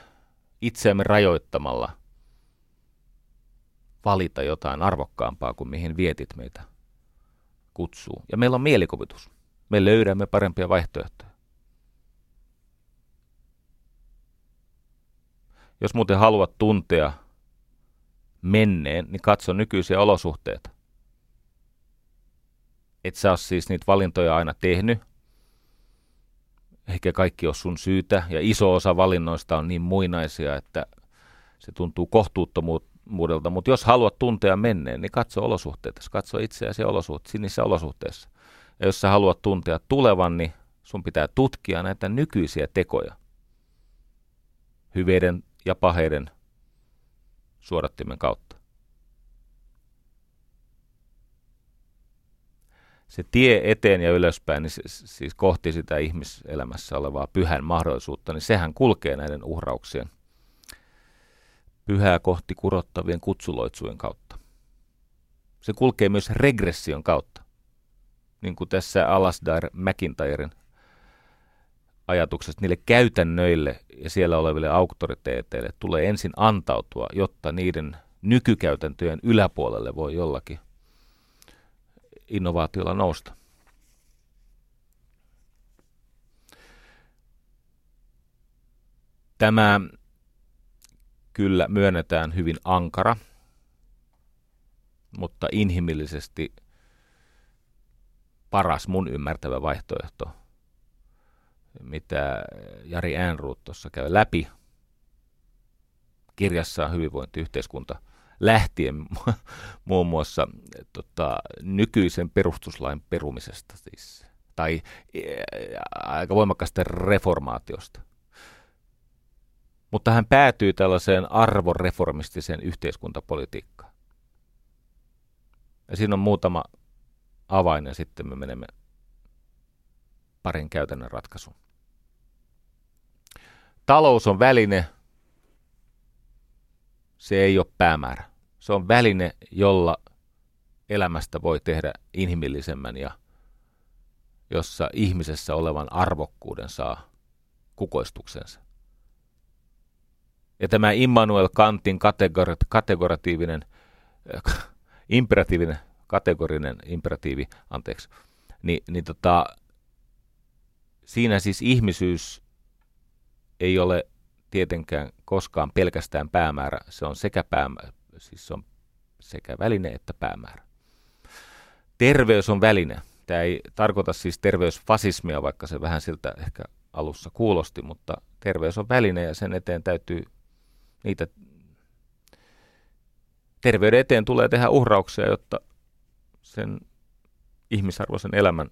itseämme rajoittamalla valita jotain arvokkaampaa kuin mihin vietit meitä kutsuu. Ja meillä on mielikuvitus. Me löydämme parempia vaihtoehtoja. Jos muuten haluat tuntea menneen, niin katso nykyisiä olosuhteita. Et sä ole siis niitä valintoja aina tehnyt, Eikä kaikki ole sun syytä, ja iso osa valinnoista on niin muinaisia, että se tuntuu kohtuuttomuudelta. Mutta jos haluat tuntea menneen, niin katso olosuhteita, katso itseäsi olosuhteissa, niissä olosuhteissa. Ja jos sä haluat tuntea tulevan, niin sun pitää tutkia näitä nykyisiä tekoja. Hyveiden ja paheiden suodattimen kautta. Se tie eteen ja ylöspäin, niin siis kohti sitä ihmiselämässä olevaa pyhän mahdollisuutta, niin sehän kulkee näiden uhrauksien pyhää kohti kurottavien kutsuloitsujen kautta. Se kulkee myös regression kautta, niin kuin tässä Alasdair McIntyren ajatuksesta niille käytännöille ja siellä oleville auktoriteeteille tulee ensin antautua, jotta niiden nykykäytäntöjen yläpuolelle voi jollakin innovaatiolla nousta. Tämä kyllä myönnetään hyvin ankara, mutta inhimillisesti paras mun ymmärtävä vaihtoehto – mitä Jari Äänruut tuossa käy läpi kirjassaan hyvinvointiyhteiskunta lähtien muun muassa tota, nykyisen perustuslain perumisesta siis, tai e, aika voimakkaasta reformaatiosta. Mutta hän päätyy tällaiseen arvoreformistiseen yhteiskuntapolitiikkaan. Ja siinä on muutama avain ja sitten me menemme parin käytännön ratkaisuun. Talous on väline, se ei ole päämäärä. Se on väline, jolla elämästä voi tehdä inhimillisemmän ja jossa ihmisessä olevan arvokkuuden saa kukoistuksensa. Ja tämä Immanuel Kantin kategori- kategoratiivinen, äh, imperatiivinen, kategorinen imperatiivi, anteeksi, niin, niin tota, siinä siis ihmisyys ei ole tietenkään koskaan pelkästään päämäärä, se on sekä, päämäärä, siis se on sekä väline että päämäärä. Terveys on väline. Tämä ei tarkoita siis terveysfasismia, vaikka se vähän siltä ehkä alussa kuulosti, mutta terveys on väline ja sen eteen täytyy niitä terveyden eteen tulee tehdä uhrauksia, jotta sen ihmisarvoisen elämän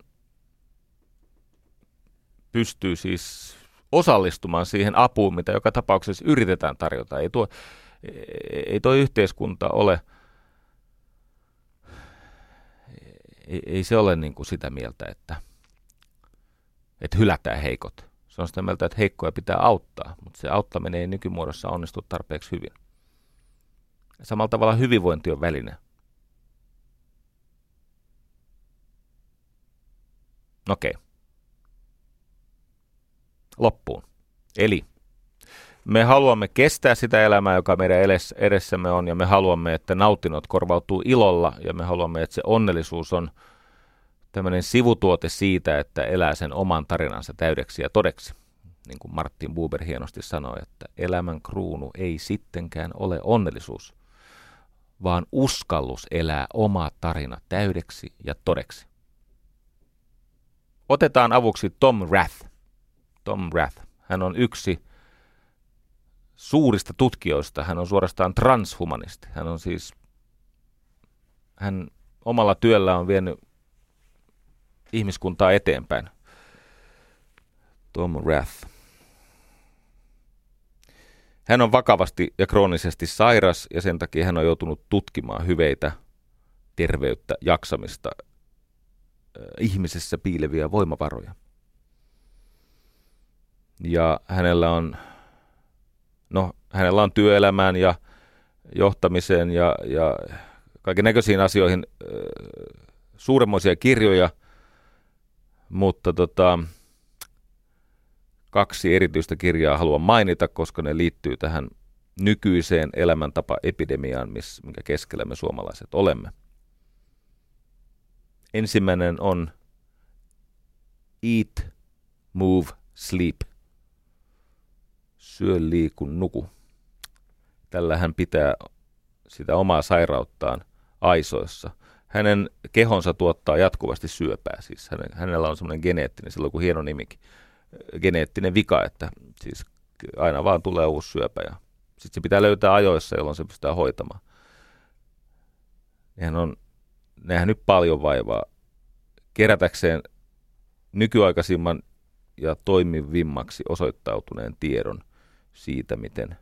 pystyy siis osallistumaan siihen apuun, mitä joka tapauksessa yritetään tarjota. Ei tuo, ei tuo yhteiskunta ole, ei, ei se ole niin kuin sitä mieltä, että, että hylätään heikot. Se on sitä mieltä, että heikkoja pitää auttaa, mutta se auttaminen ei nykymuodossa onnistu tarpeeksi hyvin. Samalla tavalla hyvinvointi on väline. Okei. Okay loppuun. Eli me haluamme kestää sitä elämää, joka meidän edessämme on, ja me haluamme, että nautinnot korvautuu ilolla, ja me haluamme, että se onnellisuus on tämmöinen sivutuote siitä, että elää sen oman tarinansa täydeksi ja todeksi. Niin kuin Martin Buber hienosti sanoi, että elämän kruunu ei sittenkään ole onnellisuus, vaan uskallus elää oma tarina täydeksi ja todeksi. Otetaan avuksi Tom Rath – Tom Rath. Hän on yksi suurista tutkijoista. Hän on suorastaan transhumanisti. Hän on siis, hän omalla työllä on vienyt ihmiskuntaa eteenpäin. Tom Rath. Hän on vakavasti ja kroonisesti sairas ja sen takia hän on joutunut tutkimaan hyveitä, terveyttä, jaksamista, ihmisessä piileviä voimavaroja ja hänellä on, no, hänellä on työelämään ja johtamiseen ja, ja kaiken näköisiin asioihin suuremmoisia kirjoja, mutta tota, kaksi erityistä kirjaa haluan mainita, koska ne liittyy tähän nykyiseen elämäntapa-epidemiaan, minkä keskellä me suomalaiset olemme. Ensimmäinen on Eat, Move, Sleep – syö, liiku, nuku. Tällä hän pitää sitä omaa sairauttaan aisoissa. Hänen kehonsa tuottaa jatkuvasti syöpää, siis hänellä on semmoinen geneettinen, silloin kuin hieno nimikin, geneettinen vika, että siis aina vaan tulee uusi syöpä ja sitten se pitää löytää ajoissa, jolloin se pystytään hoitamaan. Nehän on nähnyt paljon vaivaa kerätäkseen nykyaikaisimman ja toimivimmaksi osoittautuneen tiedon siitä, miten,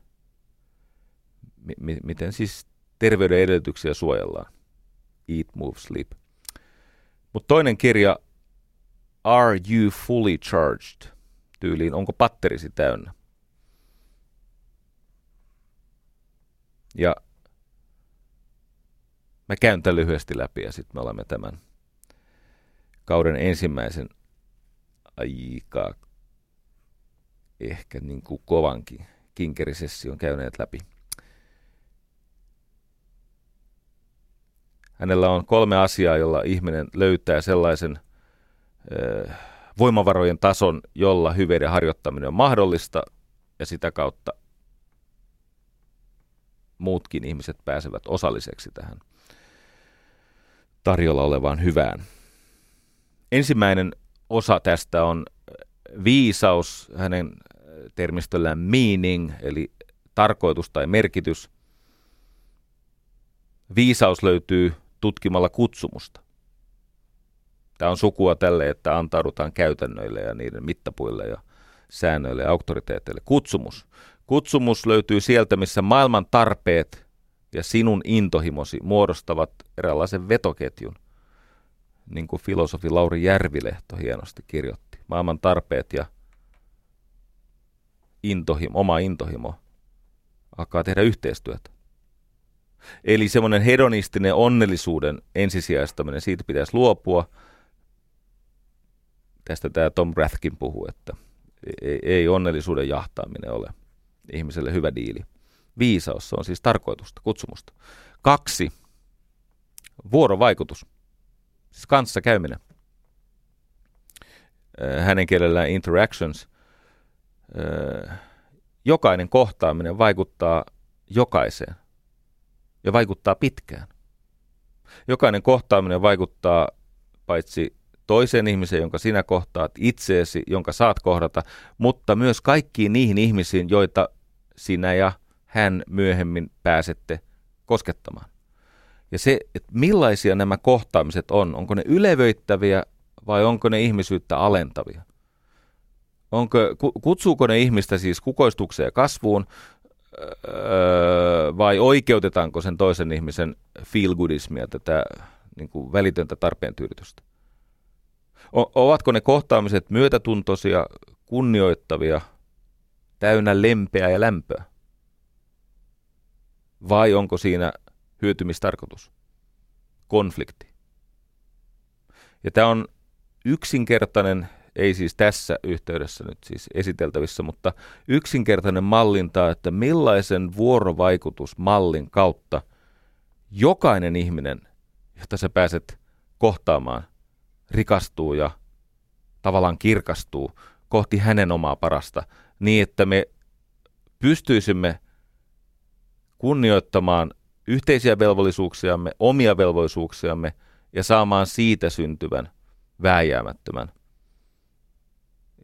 mi, miten siis terveyden edellytyksiä suojellaan. Eat, Move, Sleep. Mutta toinen kirja, Are You Fully Charged? Tyyliin, onko patterisi täynnä? Ja mä käyn tämän lyhyesti läpi ja sitten me olemme tämän kauden ensimmäisen aika ehkä niin kuin kovankin kinkerisession käyneet läpi. Hänellä on kolme asiaa, jolla ihminen löytää sellaisen ö, voimavarojen tason, jolla hyveiden harjoittaminen on mahdollista ja sitä kautta muutkin ihmiset pääsevät osalliseksi tähän tarjolla olevaan hyvään. Ensimmäinen osa tästä on viisaus, hänen termistöllään meaning, eli tarkoitus tai merkitys. Viisaus löytyy tutkimalla kutsumusta. Tämä on sukua tälle, että antaudutaan käytännöille ja niiden mittapuille ja säännöille ja auktoriteeteille. Kutsumus. Kutsumus löytyy sieltä, missä maailman tarpeet ja sinun intohimosi muodostavat eräänlaisen vetoketjun, niin kuin filosofi Lauri Järvilehto hienosti kirjoitti. Maailman tarpeet ja intohimo, oma intohimo alkaa tehdä yhteistyötä. Eli semmoinen hedonistinen onnellisuuden ensisijaistaminen, siitä pitäisi luopua. Tästä tämä Tom Rathkin puhuu, että ei, ei onnellisuuden jahtaaminen ole ihmiselle hyvä diili. Viisaus, se on siis tarkoitusta, kutsumusta. Kaksi, vuorovaikutus, siis kanssa käyminen. Hänen kielellään interactions. Jokainen kohtaaminen vaikuttaa jokaiseen ja vaikuttaa pitkään. Jokainen kohtaaminen vaikuttaa paitsi toiseen ihmiseen, jonka sinä kohtaat, itseesi, jonka saat kohdata, mutta myös kaikkiin niihin ihmisiin, joita sinä ja hän myöhemmin pääsette koskettamaan. Ja se, että millaisia nämä kohtaamiset on, onko ne ylevöittäviä vai onko ne ihmisyyttä alentavia? Onko, kutsuuko ne ihmistä siis kukoistukseen ja kasvuun öö, vai oikeutetaanko sen toisen ihmisen feel-goodismia, tätä niin kuin välitöntä tarpeen tyydytystä? O- ovatko ne kohtaamiset myötätuntoisia, kunnioittavia, täynnä lempeää ja lämpöä? Vai onko siinä hyötymistarkoitus? Konflikti. Ja tämä on yksinkertainen, ei siis tässä yhteydessä nyt siis esiteltävissä, mutta yksinkertainen mallinta, että millaisen vuorovaikutusmallin kautta jokainen ihminen, jota sä pääset kohtaamaan, rikastuu ja tavallaan kirkastuu kohti hänen omaa parasta, niin että me pystyisimme kunnioittamaan yhteisiä velvollisuuksiamme, omia velvollisuuksiamme ja saamaan siitä syntyvän vääjäämättömän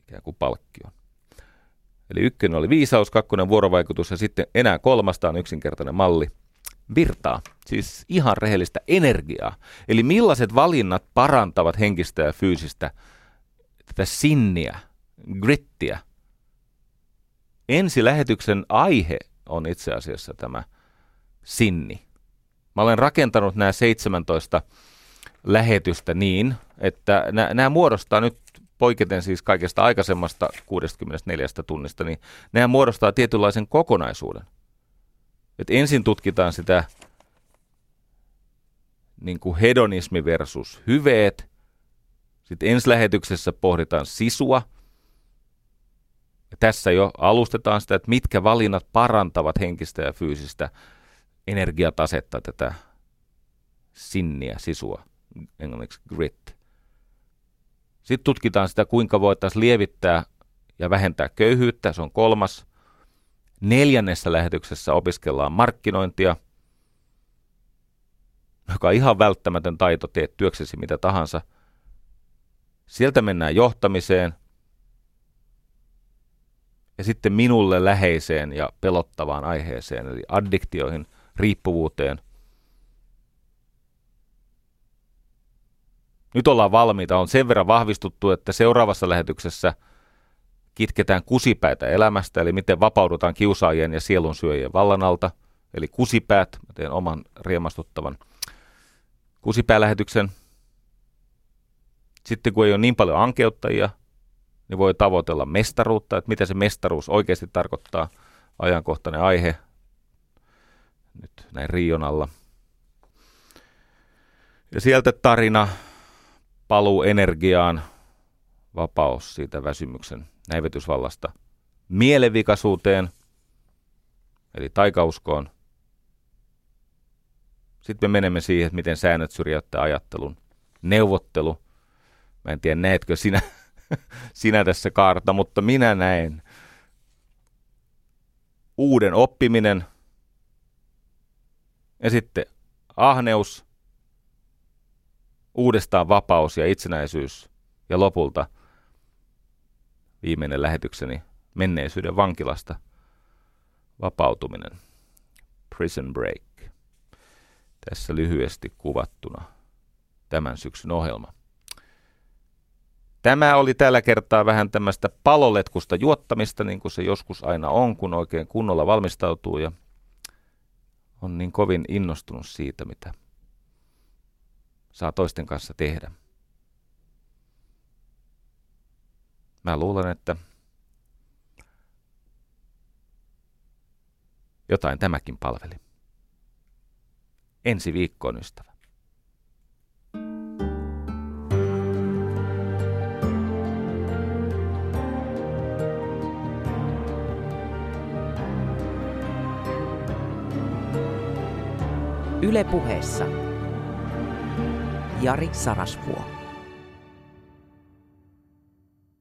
ikään kuin palkkion. Eli ykkönen oli viisaus, kakkonen vuorovaikutus ja sitten enää kolmasta on yksinkertainen malli. Virtaa, siis ihan rehellistä energiaa. Eli millaiset valinnat parantavat henkistä ja fyysistä tätä sinniä, grittiä. Ensi lähetyksen aihe on itse asiassa tämä sinni. Mä olen rakentanut nämä 17 lähetystä niin, että nämä muodostaa nyt poiketen siis kaikesta aikaisemmasta 64 tunnista, niin nämä muodostaa tietynlaisen kokonaisuuden. Et ensin tutkitaan sitä niin kuin hedonismi versus hyveet. Sitten ensi lähetyksessä pohditaan sisua – ja tässä jo alustetaan sitä, että mitkä valinnat parantavat henkistä ja fyysistä energiatasetta, tätä sinniä, sisua, englanniksi grit. Sitten tutkitaan sitä, kuinka voitaisiin lievittää ja vähentää köyhyyttä, se on kolmas. Neljännessä lähetyksessä opiskellaan markkinointia, joka on ihan välttämätön taito, teet työksesi mitä tahansa. Sieltä mennään johtamiseen – ja sitten minulle läheiseen ja pelottavaan aiheeseen, eli addiktioihin, riippuvuuteen. Nyt ollaan valmiita, on sen verran vahvistuttu, että seuraavassa lähetyksessä kitketään kusipäitä elämästä, eli miten vapaudutaan kiusaajien ja sielunsyöjien vallan alta, eli kusipäät, mä teen oman riemastuttavan kusipäälähetyksen. Sitten kun ei ole niin paljon ankeuttajia, niin voi tavoitella mestaruutta, että mitä se mestaruus oikeasti tarkoittaa, ajankohtainen aihe nyt näin Rion alla. Ja sieltä tarina, paluu energiaan, vapaus siitä väsymyksen näivetysvallasta mielenvikaisuuteen, eli taikauskoon. Sitten me menemme siihen, että miten säännöt syrjäyttää ajattelun. Neuvottelu. Mä en tiedä, näetkö sinä sinä tässä kaarta, mutta minä näen uuden oppiminen ja sitten ahneus, uudestaan vapaus ja itsenäisyys ja lopulta viimeinen lähetykseni menneisyyden vankilasta vapautuminen. Prison Break. Tässä lyhyesti kuvattuna tämän syksyn ohjelma. Tämä oli tällä kertaa vähän tämmöistä paloletkusta juottamista, niin kuin se joskus aina on, kun oikein kunnolla valmistautuu ja on niin kovin innostunut siitä, mitä saa toisten kanssa tehdä. Mä luulen, että jotain tämäkin palveli. Ensi viikkoon, ystävä. Yle puheessa Jari Sarasvuo.